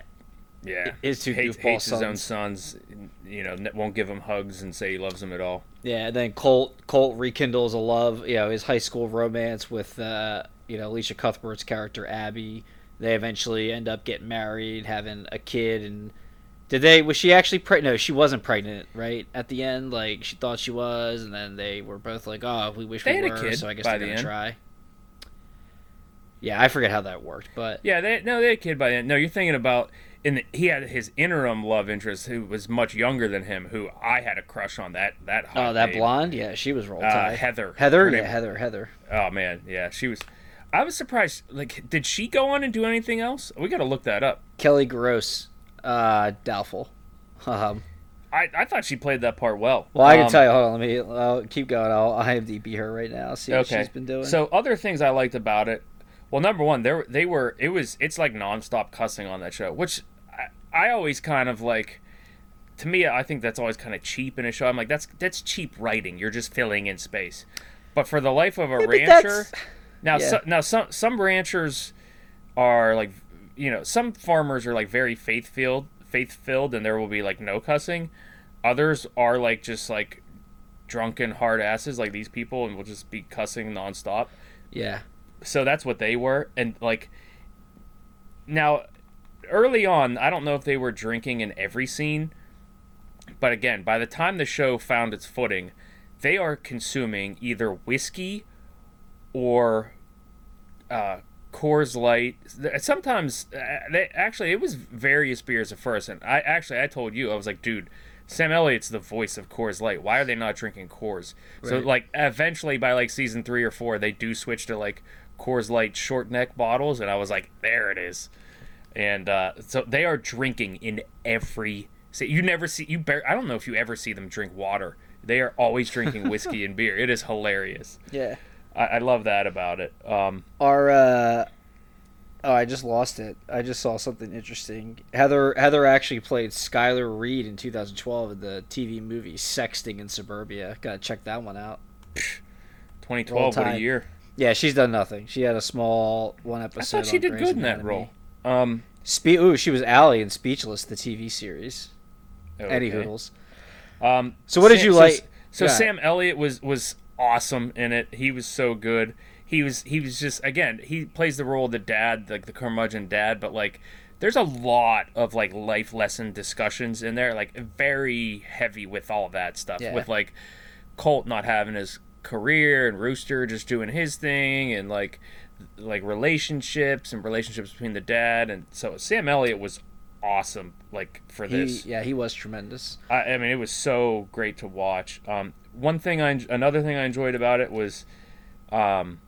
Yeah, His two hates, hates his own sons. sons. You know, won't give him hugs and say he loves them at all. yeah and then Colt Colt rekindles a love you know his high school romance with uh you know Alicia Cuthbert's character Abby they eventually end up getting married having a kid and did they was she actually pregnant no she wasn't pregnant right at the end like she thought she was and then they were both like oh we wish They we had a were kid so I guess they're the gonna end. try yeah I forget how that worked but Yeah, they no, they had a kid by then. No, you're thinking about in the, he had his interim love interest who was much younger than him, who I had a crush on. That that hot Oh, that babe. blonde? Yeah, she was roll Uh. Heather. Heather? Her Yeah, Heather, Heather. Oh man, yeah, she was. I was surprised. Like, did she go on and do anything else? We got to look that up. Kelli Goss, uh, doubtful. Um, I, I thought she played that part well. well, I can Um, tell you. Hold on, let me I'll keep going. I'll IMDb her right now. See what okay. she's been doing. So other things I liked about it. Well, number one, there they were. It was. It's like nonstop cussing on that show, which I, I always kind of like. To me, I think that's always kind of cheap in a show. I'm like, that's that's cheap writing. You're just filling in space. But for the life of a rancher, now yeah. so, now some some ranchers are like, you know, some farmers are like very faith filled, faith filled, and there will be like no cussing. Others are like just like drunken hard asses like these people, and will just be cussing nonstop yeah, so that's what they were and like now early on i don't know if they were drinking in every scene but again by the time the show found its footing they are consuming either whiskey or uh Coors Light. Sometimes, uh, they actually it was various beers at first, and I actually I told you I was like, dude, Sam Elliott's the voice of Coors Light. Why are they not drinking Coors? So like eventually by like season three or four, they do switch to like Coors Light short neck bottles, and I was like, there it is. And uh, so they are drinking in every. So you never see you. Bar- I don't know if you ever see them drink water. They are always drinking whiskey and beer. It is hilarious. yeah. I, I love that about it. Um, Our uh, oh, I just lost it. I just saw something interesting. Heather Heather actually played Skylar Reed in 2012 in the TV movie Sexting in Suburbia. Gotta check that one out. 2012, what a year. Yeah, she's done nothing. She had a small one episode. I thought she did Grey's good in that role. Um, Spe- Ooh, she was Allie in Speechless, the TV series. Any okay. hoodles. Um, So what did you like- So, Go ahead. Sam Elliott was was awesome in it. He was so good. He was he was just again he plays the role of the dad, like the curmudgeon dad, but like there's a lot of like life lesson discussions in there, like very heavy with all that stuff. Yeah. With like Colt not having his career and Rooster just doing his thing and like like relationships and relationships between the dad and so Sam Elliott was awesome like for He, this. yeah, he was tremendous. I, I mean, it was so great to watch. Um, one thing I, another thing I enjoyed about it was, um,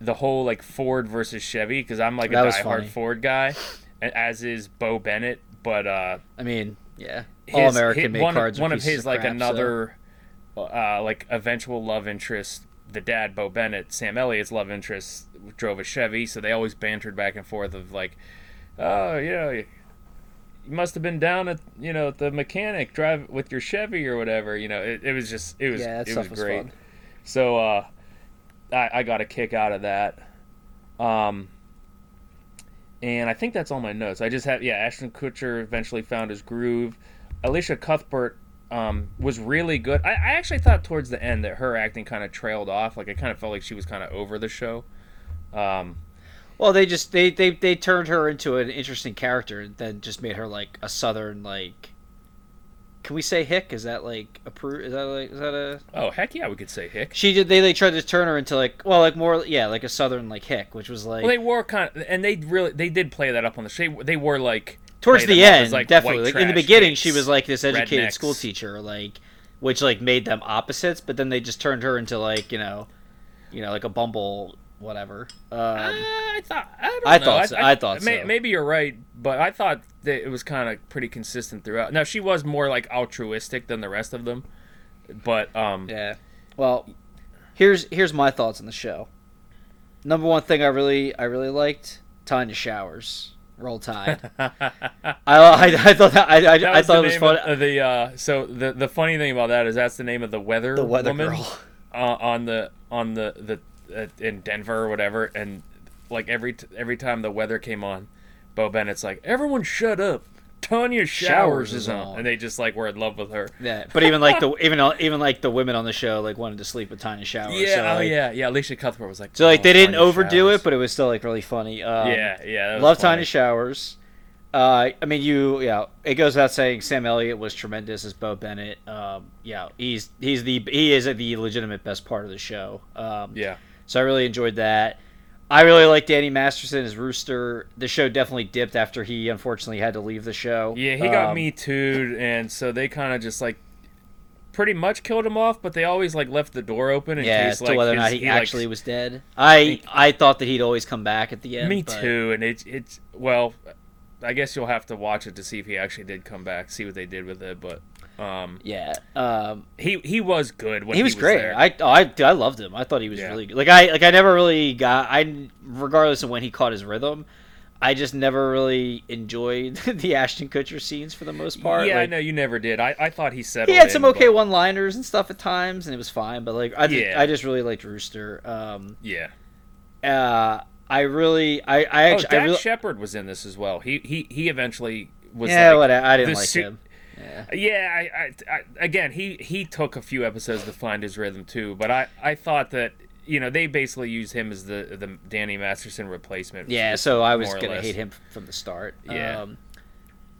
the whole like Ford versus Chevy because I'm like a That was diehard. Ford guy, as is Bo Bennett. But uh, I mean, yeah, his- all American made one, cards. one of his like crap, so- another, uh, like eventual love interest. The dad, Bo Bennett, Sam Elliott's love interest, drove a Chevy, so they always bantered back and forth of like, oh, you know, you must have been down at you know the mechanic drive with your Chevy or whatever. You know, it, it was just it was yeah, it was great. So uh, I, I got a kick out of that. Um, and I think that's all my notes. I just have yeah, Ashton Kutcher eventually found his groove. Elisha Cuthbert um, was really good. I, I actually thought towards the end that her acting kind of trailed off. Like I kind of felt like she was kind of over the show. Um, Well, they just they, they they turned her into an interesting character, and then just made her like a southern like. Can we say hick? Is that like a? Is that like is that a? oh heck yeah, we could say Hick. She did. They they tried to turn her into like well like more yeah like a southern like hick, which was like Well, they wore kind of, and they really they did play that up on the show. They were like towards the as, end like, definitely like in the beginning kids, she was like this educated rednecks. school teacher like which like made them opposites but then they just turned her into like you know you know like a bumble whatever um, I thought I, don't I thought so- I thought may- so. Maybe you're right, but I thought that it was kind of pretty consistent throughout. Now she was more like altruistic than the rest of them, but um, yeah well here's here's my thoughts on the show number one thing i really i really liked tanya showers roll tide I, I i thought that i i, that I thought it was funny. of the uh. So the the funny thing about that is that's the name of the weather the weather woman girl uh, on the on the the uh, in Denver or whatever, and like every t- every time the weather came on, Beau Bennett's like, "Everyone, shut up." Tanya Showers, Showers is on. on. and they just like were in love with her. yeah but even like the even even like the women on the show like wanted to sleep with tanya showers Yeah, so, oh like, yeah, yeah. Elisha Cuthbert was like, So like "Oh, they didn't Tanya overdo Showers." it, but it was still like really funny. Um, yeah, yeah. love funny. Tiny Showers. Uh, I mean, you yeah. It goes without saying, Sam Elliott was tremendous as Beau Bennett. Um, yeah, he's he's the he is the legitimate best part of the show. Um, Yeah, so I really enjoyed that. I really like Danny Masterson as Rooster. The show definitely dipped after he unfortunately had to leave the show. yeah. He got Um, me too, and so they kind of just like pretty much killed him off, but they always like left the door open in Yeah, case to like whether or not he, like, actually was dead. I I thought that he'd always come back at the end. Me but- too, and it's it's well, I guess you'll have to watch it to see if he actually did come back, see what they did with it. But um, Yeah. Um, he he was good when he was great. there. I, oh, I I loved him. I thought he was Yeah. really good. Like I like I never really got I regardless of when he caught his rhythm, I just never really enjoyed the Ashton Kutcher scenes for the most part. yeah, I Like, know you never did. I, I thought he settled. He had some in, okay but- one-liners and stuff at times, and it was fine. But like I just, Yeah. I just really liked Rooster. Um, Yeah. uh, I really I I Oh, actually I Dax really, Shepard was in this as well. He he he eventually was. yeah like, what I didn't like su- him. Yeah. Yeah, I, I, I again he he took a few episodes to find his rhythm too, but I I thought that you know they basically used him as the the Danny Masterson replacement. Yeah, so I was gonna hate him from the start. Yeah. um,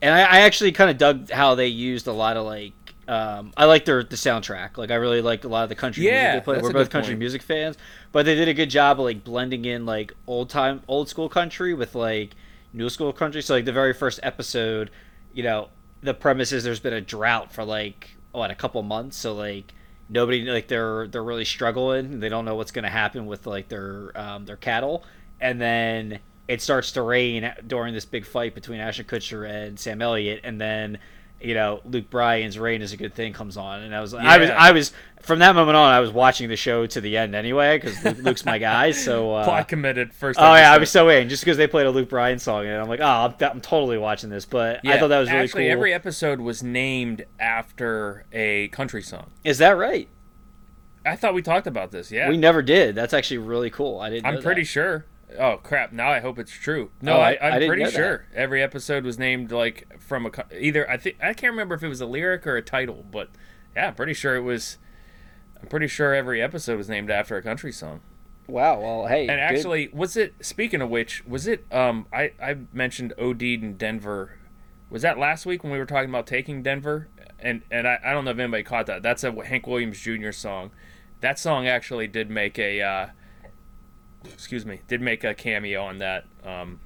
and I, I actually kind of dug how they used a lot of like. Um, I like their the soundtrack. Like I really liked a lot of the country Yeah, music they played. We're both country point. music fans, but they did a good job of like blending in like old time, old school country with like new school country. So like the very first episode, you know, the premise is there's been a drought for like what a couple months. So like nobody like they're they're really struggling. They don't know what's going to happen with like their um, their cattle, and then it starts to rain during this big fight between Ashton Kutcher and Sam Elliott, and then you know Luke Bryan's "Rain is a Good Thing" comes on, and I was I was I was from that moment on I was watching the show to the end anyway because Luke, Luke's my guy. So uh, plot committed first. Oh yeah, I was so in just because they played a Luke Bryan song, and I'm like, oh, I'm, I'm totally watching this. But yeah, I thought that was really actually, cool. every episode was named after a country song. Is that right? I thought we talked about this. Yeah, We never did. That's actually really cool. I didn't. I'm pretty that. sure. Oh crap! Now I hope it's true. No, Oh, I, I- I I'm pretty know that. sure every episode was named like from a either. I think I can't remember if it was a lyric or a title, but yeah, I'm pretty sure it was. I'm pretty sure every episode was named after a country song. Wow. Well, hey. And good. actually, was it? Speaking of which, was it? Um, I I mentioned OD in Denver. Was that last week when we were talking about taking Denver? And and I, I don't know if anybody caught that. That's a Hank Williams Jr. song. That song actually did make a. Uh, excuse me, did make a cameo on that um,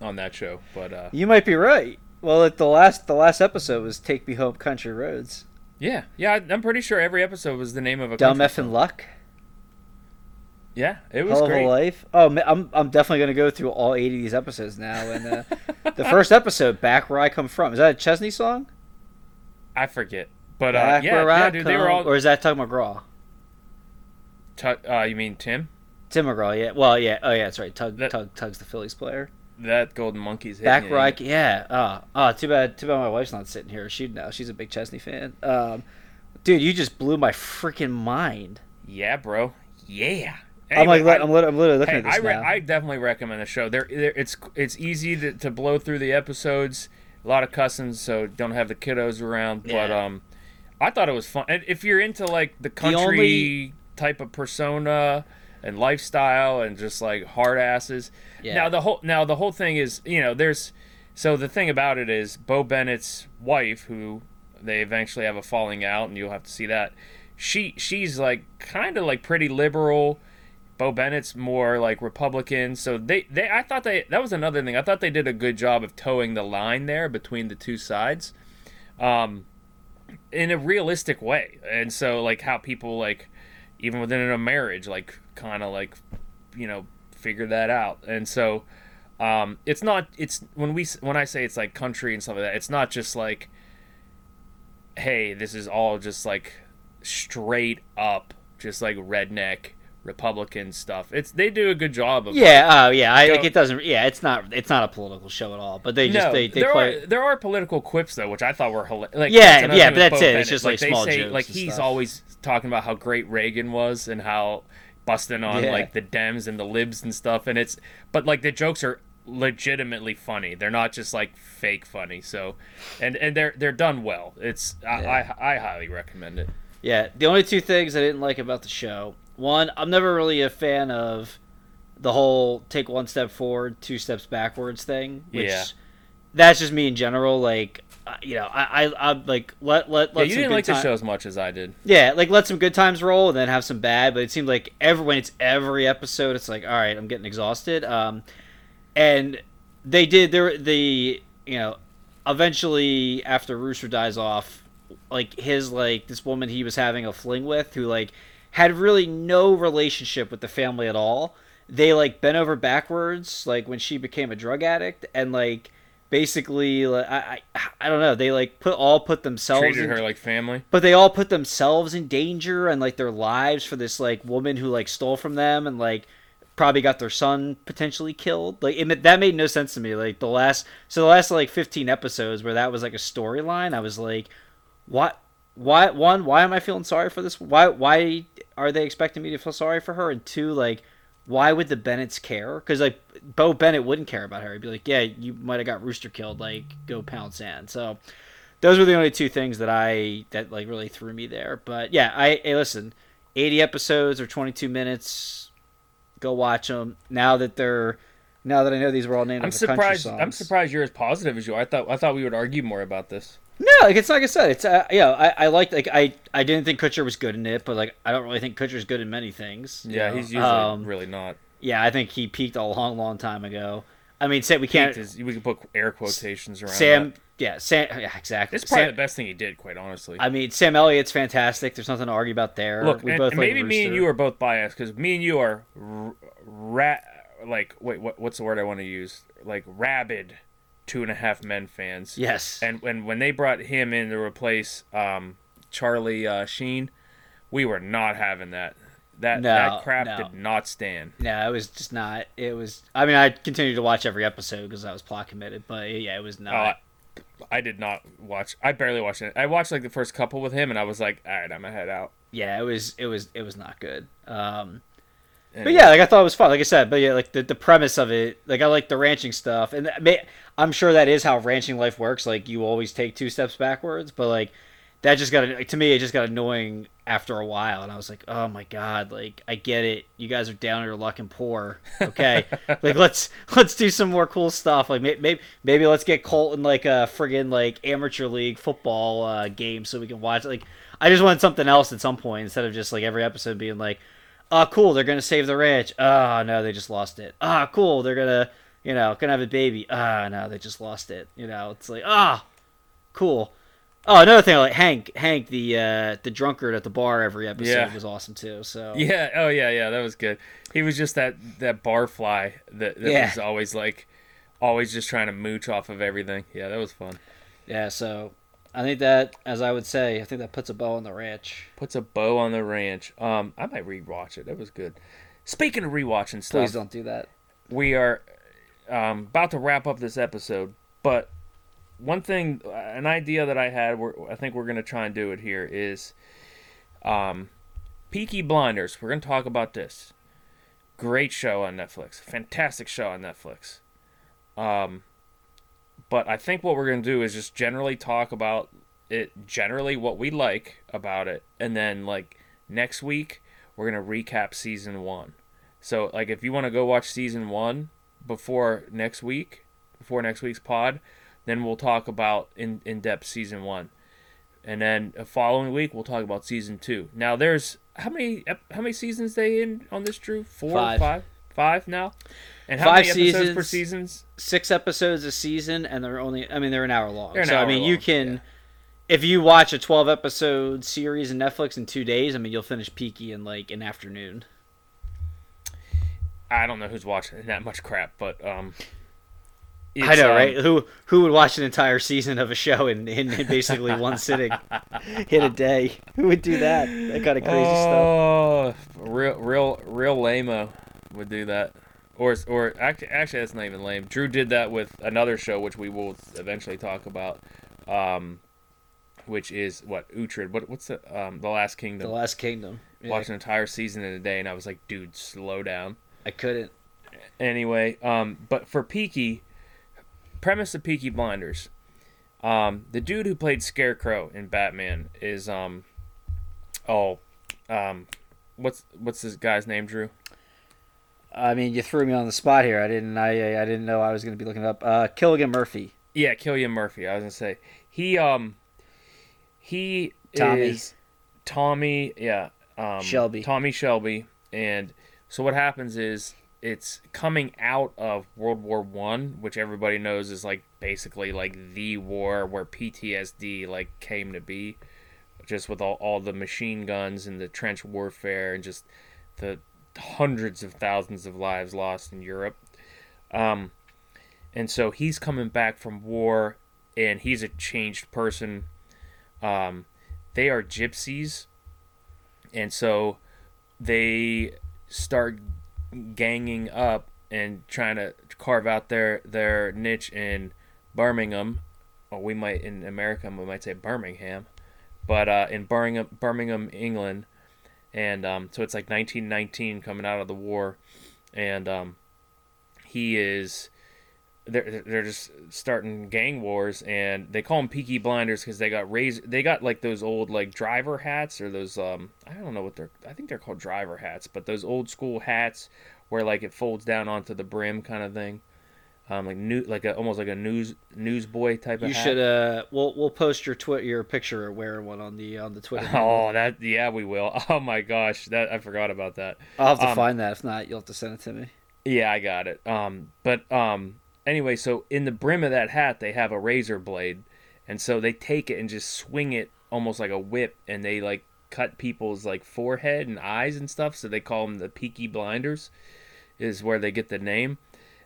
on that show. But uh, you might be right. Well, at the last the last episode was "Take Me Home, Country Roads." yeah, yeah, I'm pretty sure every episode was the name of a Dumb country effing luck. Yeah, it was Hell of a life. Oh, I'm I'm definitely gonna go through all 80 of these episodes now. And uh, the first episode, "Back Where I Come From," is that a Chesney song? I forget, but uh, Back yeah, where yeah, I dude, come, they were all. or is that Tug McGraw? Tu- uh, you mean Tim? Tim McGraw, yeah. Well, yeah. Oh, yeah. That's right. Tug, That- Tug, Tug's the Phillies player. That Golden Monkeys. Back I, yeah. Oh, oh, too bad. Too bad my wife's not sitting here. She now she's a big Chesney fan. Um, dude, you just blew my freaking mind. Yeah, bro. Yeah. I'm like, Anyway, I'm, lit- I'm literally looking Hey, at this I, re- now. I definitely recommend the show. There, there it's it's easy to, to blow through the episodes. A lot of cussing, so don't have the kiddos around. But um, I thought it was fun. If you're into like the country only- type of persona and lifestyle and just like hard asses. Yeah. Now the whole now the whole thing is you know there's so the thing about it is Beau Bennett's wife who they eventually have a falling out and you'll have to see that. She she's like kind of like pretty liberal. Beau Bennett's more like Republican. So they, they I thought they that was another thing. I thought they did a good job of towing the line there between the two sides. Um in a realistic way. And so like how people like even within a marriage like kind of like you know figure that out. And so um it's not it's when we when I say it's like country and stuff like that, it's not just like hey, this is all just like straight up just like redneck Republican stuff. It's they do a good job of yeah. Oh, yeah. I like it doesn't. Yeah, it's not. It's not a political show at all. But they just no, they they there play. are there are political quips though, which I thought were hilarious. Like, Yeah, yeah, but that's it. It's just, like, they small say, jokes like he's stuff. always talking about how great Reagan was and how busting on Yeah. like the Dems and the libs and stuff, and it's but like the jokes are legitimately funny. They're not just like fake funny. So, and and they're they're done well. It's I I, I highly recommend it. Yeah, the only two things I didn't like about the show. One, I'm never really a fan of the whole take one step forward, two steps backwards thing. Which, Yeah. That's just me in general. Like, uh, you know, I, I, I like let let let Yeah, you didn't like the show as much as I did. Yeah, like let some good times roll and then have some bad. But it seemed like every when it's every episode, it's like, all right, I'm getting exhausted. Um, and they did there the you know eventually after Rooster dies off, like his like this woman he was having a fling with who like had really no relationship with the family at all. They like bent over backwards like when she became a drug addict and like basically like, I, I I don't know they like put all put themselves Treated in, her like family. but they all put themselves in danger and like their lives for this like woman who like stole from them and like probably got their son potentially killed. Like it, that made no sense to me. Like the last so the last like 15 episodes where that was like a storyline i was like what why one why am i feeling sorry for this? Why why are they expecting me to feel sorry for her? And two like why would the bennetts care because like beau bennett wouldn't care about her he'd be like yeah you might have got rooster killed like go pound sand so those were the only two things that I that like really threw me there. But yeah, I hey, listen, eighty episodes or twenty two minutes. Go watch them now that they're now that I know these were all named. I'm surprised. I'm surprised you're as positive as you. are. I thought. I thought we would argue more about this. No, like it's like I said, it's uh, yeah. I, I liked like I I didn't think Kutcher was good in it, but like I don't really think Kutcher's good in many things. Yeah, know? he's usually Um, really not. yeah. I think he peaked a long, long time ago. I mean, say we can't. Peaked is- we can put air quotations around. Sam, that. yeah, Sam, yeah, exactly. It's probably Sam, the best thing he did, quite honestly. I mean, Sam Elliott's fantastic. There's nothing to argue about there. Look, we and, both and like maybe me and you are both biased because me and you are r- ra- like wait, what, what's the word I want to use? Like rabid two and a half men fans. Yes. And when when they brought him in to replace um, Charlie uh, Sheen, we were not having that. That No, that crap no. did not stand. No, it was just not. It was. I mean, I continued to watch every episode because I was plot committed. But yeah, it was Uh, not. I did not watch. I barely watched it. I watched like the first couple with him, and I was like, "All right, I'm gonna head out." yeah, it was. It was. It was not good. Um, but yeah, like I thought it was fun. Like I said, but yeah, like the, the premise of it, like I like the ranching stuff, and may, I'm sure that is how ranching life works. Like you always take two steps backwards, but like that just got to me. It just got annoying after a while, and I was like, oh my god, like I get it. You guys are down on your luck and poor. Okay, like let's let's do some more cool stuff. Like maybe maybe let's get Colton like a friggin' like amateur league football uh, game so we can watch. Like I just wanted something else at some point instead of just like every episode being like, oh cool, they're gonna save the ranch. Oh no, they just lost it. Ah oh, cool, they're gonna you know gonna have a baby. Ah oh, no, they just lost it. You know, it's like ah oh, cool Oh, another thing, like Hank, Hank, the uh, the drunkard at the bar every episode yeah. was awesome too. So yeah, oh yeah, yeah, that was good. He was just that that barfly that, that yeah. was always like, always just trying to mooch off of everything. Yeah, that was fun. Yeah, so I think that, as I would say, I think that puts a bow on the ranch. Puts a bow on the ranch. Um, I might rewatch it. That was good. Speaking of rewatching stuff, please don't do that. We are um, about to wrap up this episode, but one thing, an idea that I had, I think we're going to try and do it here is um, Peaky Blinders. We're going to talk about this. Great show on Netflix. Fantastic show on Netflix. Um, but I think what we're going to do is just generally talk about it, generally what we like about it. And then, like, next week, we're going to recap season one. So, like, if you want to go watch season one before next week, before next week's pod, then we'll talk about in in depth season one, and then a following week we'll talk about season two. Now there's how many how many seasons they in on this? Drew four, five, five, five now. And how Five many episodes seasons, per seasons? Six episodes a season, and they're only. I mean, they're an hour long. An so hour I mean, long, you can, yeah. if you watch a twelve episode series in Netflix in two days, I mean, you'll finish Peaky in like an afternoon. I don't know who's watching that much crap, but um, I know, um, right? Who who would watch an entire season of a show in, in, in basically one sitting, hit a day? Who would do that? That kind of crazy oh, stuff. Real, real, real lame would do that. Or, or actually, actually, that's not even lame. Drew did that with another show, which we will eventually talk about, um, which is what Uhtred. What, what's the um, the Last Kingdom? The Last Kingdom. Yeah. Watched an entire season in a day, and I was like, dude, slow down. I couldn't. Anyway, um, but for Peaky, premise of Peaky Blinders. Um, the dude who played Scarecrow in Batman is um, oh, um, what's what's this guy's name, Drew? I mean, you threw me on the spot here. I didn't. I I didn't know I was going to be looking up. Uh, Cillian Murphy. Yeah, Cillian Murphy. I was gonna say he um he Tommy. is Tommy. Yeah, um, Shelby. Tommy Shelby. And so what happens is it's coming out of World War One, which everybody knows is like basically like the war where PTSD like came to be, just with all, all the machine guns and the trench warfare and just the hundreds of thousands of lives lost in Europe. Um, and so he's coming back from war, and he's a changed person. Um, they are gypsies, and so they start ganging up and trying to carve out their their niche in Birmingham, or we might in America we might say Birmingham, but uh, in Birmingham, Birmingham, England, and um, so it's like 1919 coming out of the war, and um, he is they're they're just starting gang wars, and they call them Peaky Blinders because they got razor they got like those old like driver hats or those um I don't know what they're I think they're called driver hats, but those old school hats where like it folds down onto the brim kind of thing. Um, like new, like a almost like a news newsboy type of. You hat. should. Uh, we'll we'll post your twit your picture wearing one on the on the Twitter. Oh, that yeah, we will. Oh my gosh, that I forgot about that. I'll have to um, find that. If not, you'll have to send it to me. Yeah, I got it. Um, but um, anyway, so in the brim of that hat, they have a razor blade, and so they take it and just swing it almost like a whip, and they like cut people's like forehead and eyes and stuff. So they call them the Peaky Blinders, is where they get the name.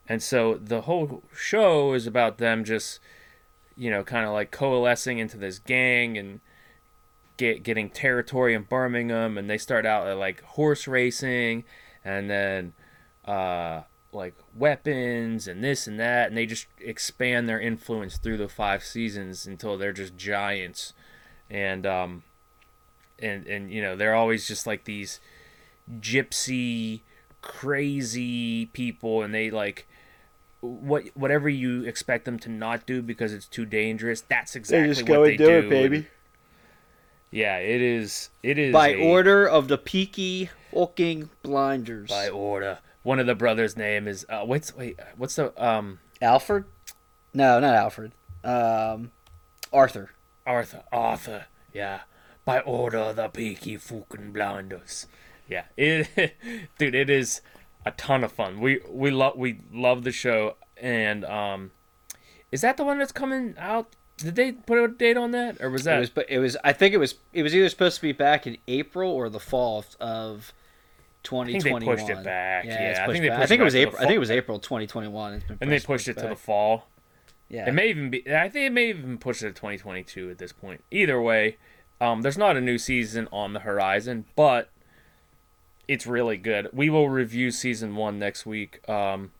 And so the whole show is about them just, you know, kind of like coalescing into this gang and get getting territory in Birmingham. And they start out at like horse racing, and then uh, like weapons and this and that, and they just expand their influence through the five seasons until they're just giants, and um, and and you know they're always just like these gypsy crazy people, and they like what whatever you expect them to not do because it's too dangerous. That's exactly they just go and they do, it, baby. Yeah, it is. It is By a- order of the Peaky fucking Blinders. By order. One of the brothers' name is uh, what's wait what's the um Alfred? No, not Alfred. Um, Arthur. Arthur Arthur yeah by order of the Peaky fucking Blinders yeah it dude it is a ton of fun we we love we love the show and um is that the one that's coming out did they put a date on that or was that It was, but it was. I think it was. It was either supposed to be back in April or the fall of I think 2021. they pushed it back it's yeah, I think they back. I think it was back April. I think it was April 2021. It's and they pushed- it to the fall Yeah. It may even be. I think it may even push it to 2022 at this point. Either way, um, there's not a new season on the horizon, but it's really good. We will review season one next week. Um,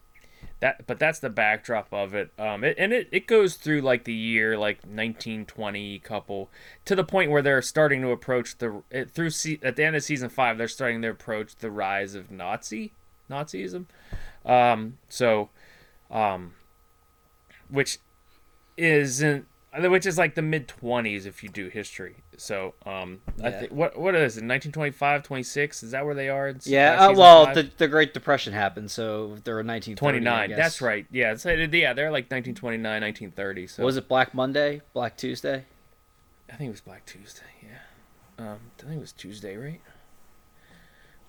that, but that's the backdrop of it. Um, it, and it, it goes through like the year like 1920 couple to the point where they're starting to approach the it, through se- at the end of season five they're starting to approach the rise of Nazi Nazism. Um, so, um, which isn't which is like the mid 20s if you do history so um i think what what is it 1925 26 is that where they are Yeah. uh, well, five? the, the Great Depression happened, so they're 1930. I 29 guess. that's right yeah so, yeah they're like 1929 1930 so Was it Black Monday? Black Tuesday? i think it was black tuesday yeah um i think it was tuesday right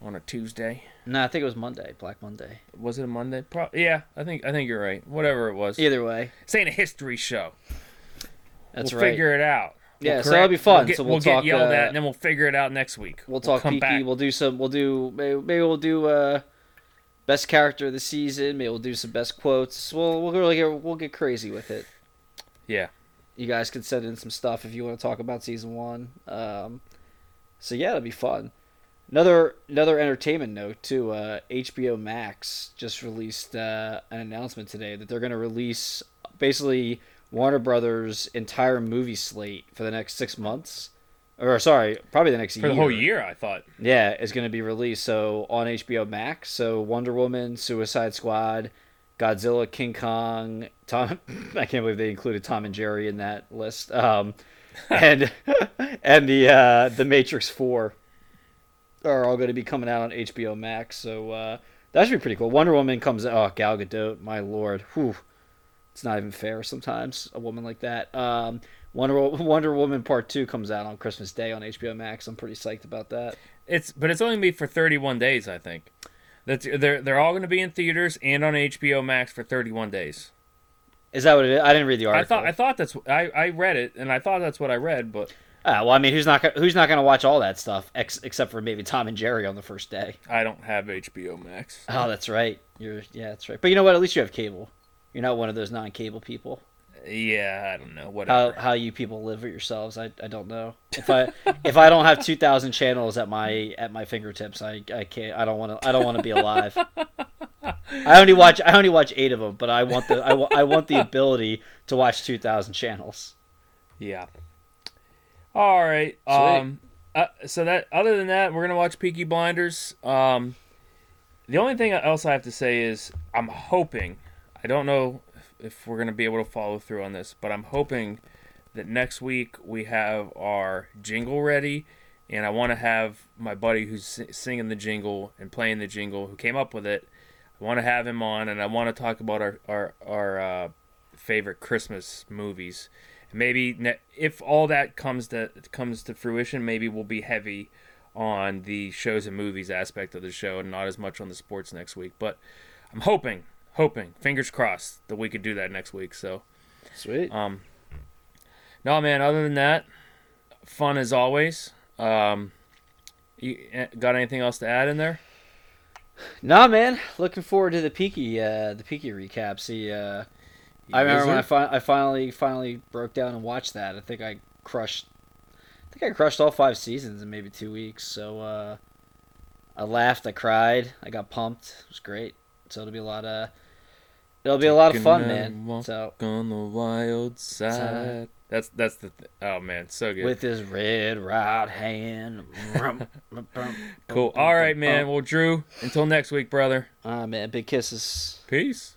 on a tuesday No, I think it was Monday. Black Monday. was it a monday Pro- yeah i think i think you're right whatever it was Either way, this ain't a history show that's we'll right. figure it out Yeah, We'll so that'll be fun. we'll get, So we'll get talk, yelled uh, at and then we'll figure it out next week We'll talk come Peaky. We'll do some. We'll do. Maybe, maybe we'll do uh, best character of the season. Maybe we'll do some best quotes. We'll we'll really get we'll get crazy with it. yeah You guys can send in some stuff if you want to talk about season one. Um, so yeah, it'll be fun. Another another entertainment note too. Uh, HBO Max just released uh, an announcement today that they're going to release basically Warner Brothers' entire movie slate for the next six months, or sorry, probably the next for year. the whole year i thought Yeah, is going to be released. So on HBO Max. So Wonder Woman, Suicide Squad, Godzilla, King Kong, Tom. I can't believe they included Tom and Jerry in that list. Um, and and the uh, the Matrix Four are all going to be coming out on HBO Max. So uh, that should be pretty cool. Wonder Woman comes. Oh, Gal Gadot, my lord, whew. It's not even fair sometimes a woman like that. Um, Wonder Wonder Woman Part Two comes out on Christmas Day on HBO Max. I'm pretty psyched about that. It's but it's only gonna be for 31 days, I think. That's they're they're all going to be in theaters and on HBO Max for 31 days. Is that what it is? I didn't read the article. I thought I thought that's I I read it and I thought that's what I read, but Ah, well, I mean, who's not who's not going to watch all that stuff ex- except for maybe Tom and Jerry on the first day? I don't have HBO Max. Oh, that's right. You're yeah, that's right. But you know what? At least you have cable. You're not one of those non-cable people. Yeah, I don't know. How Whatever. how you people live with yourselves, I, I don't know. If I if I don't have two thousand channels at my at my fingertips, I, I can't. I don't want to. I don't want to be alive. I only watch I only watch eight of them, but I want the I, want the ability to watch two thousand channels. Yeah. All right. Sweet. Um. Uh, so that other than that, we're gonna watch Peaky Blinders. Um. The only thing else I have to say is I'm hoping. I don't know if, we're gonna be able to follow through on this, but I'm hoping that next week we have our jingle ready, and I want to have my buddy who's singing the jingle and playing the jingle, who came up with it. I want to have him on, and I want to talk about our our our uh, favorite Christmas movies. Maybe ne- if all that comes to comes to fruition, maybe we'll be heavy on the shows and movies aspect of the show, and not as much on the sports next week. But I'm hoping, hoping, fingers crossed, that we could do that next week. So, Sweet. um, no, man. Other than that, fun as always. Um, you eh, got anything else to add in there? Nah, man. Looking forward to the Peaky, uh, the Peaky recap. See, uh, I remember when I, fi- I finally, finally broke down and watched that. I think I crushed. I think I crushed all five seasons in maybe two weeks. So uh, I laughed, I cried, I got pumped. It was great. So it'll be a lot of. It'll be a lot of fun, man. walk So on the wild side. Side. That's that's the th- oh man, so good. with his red right hand. cool. All right, man. Well, Drew, until next week, brother. Ah, man. Big kisses. Peace.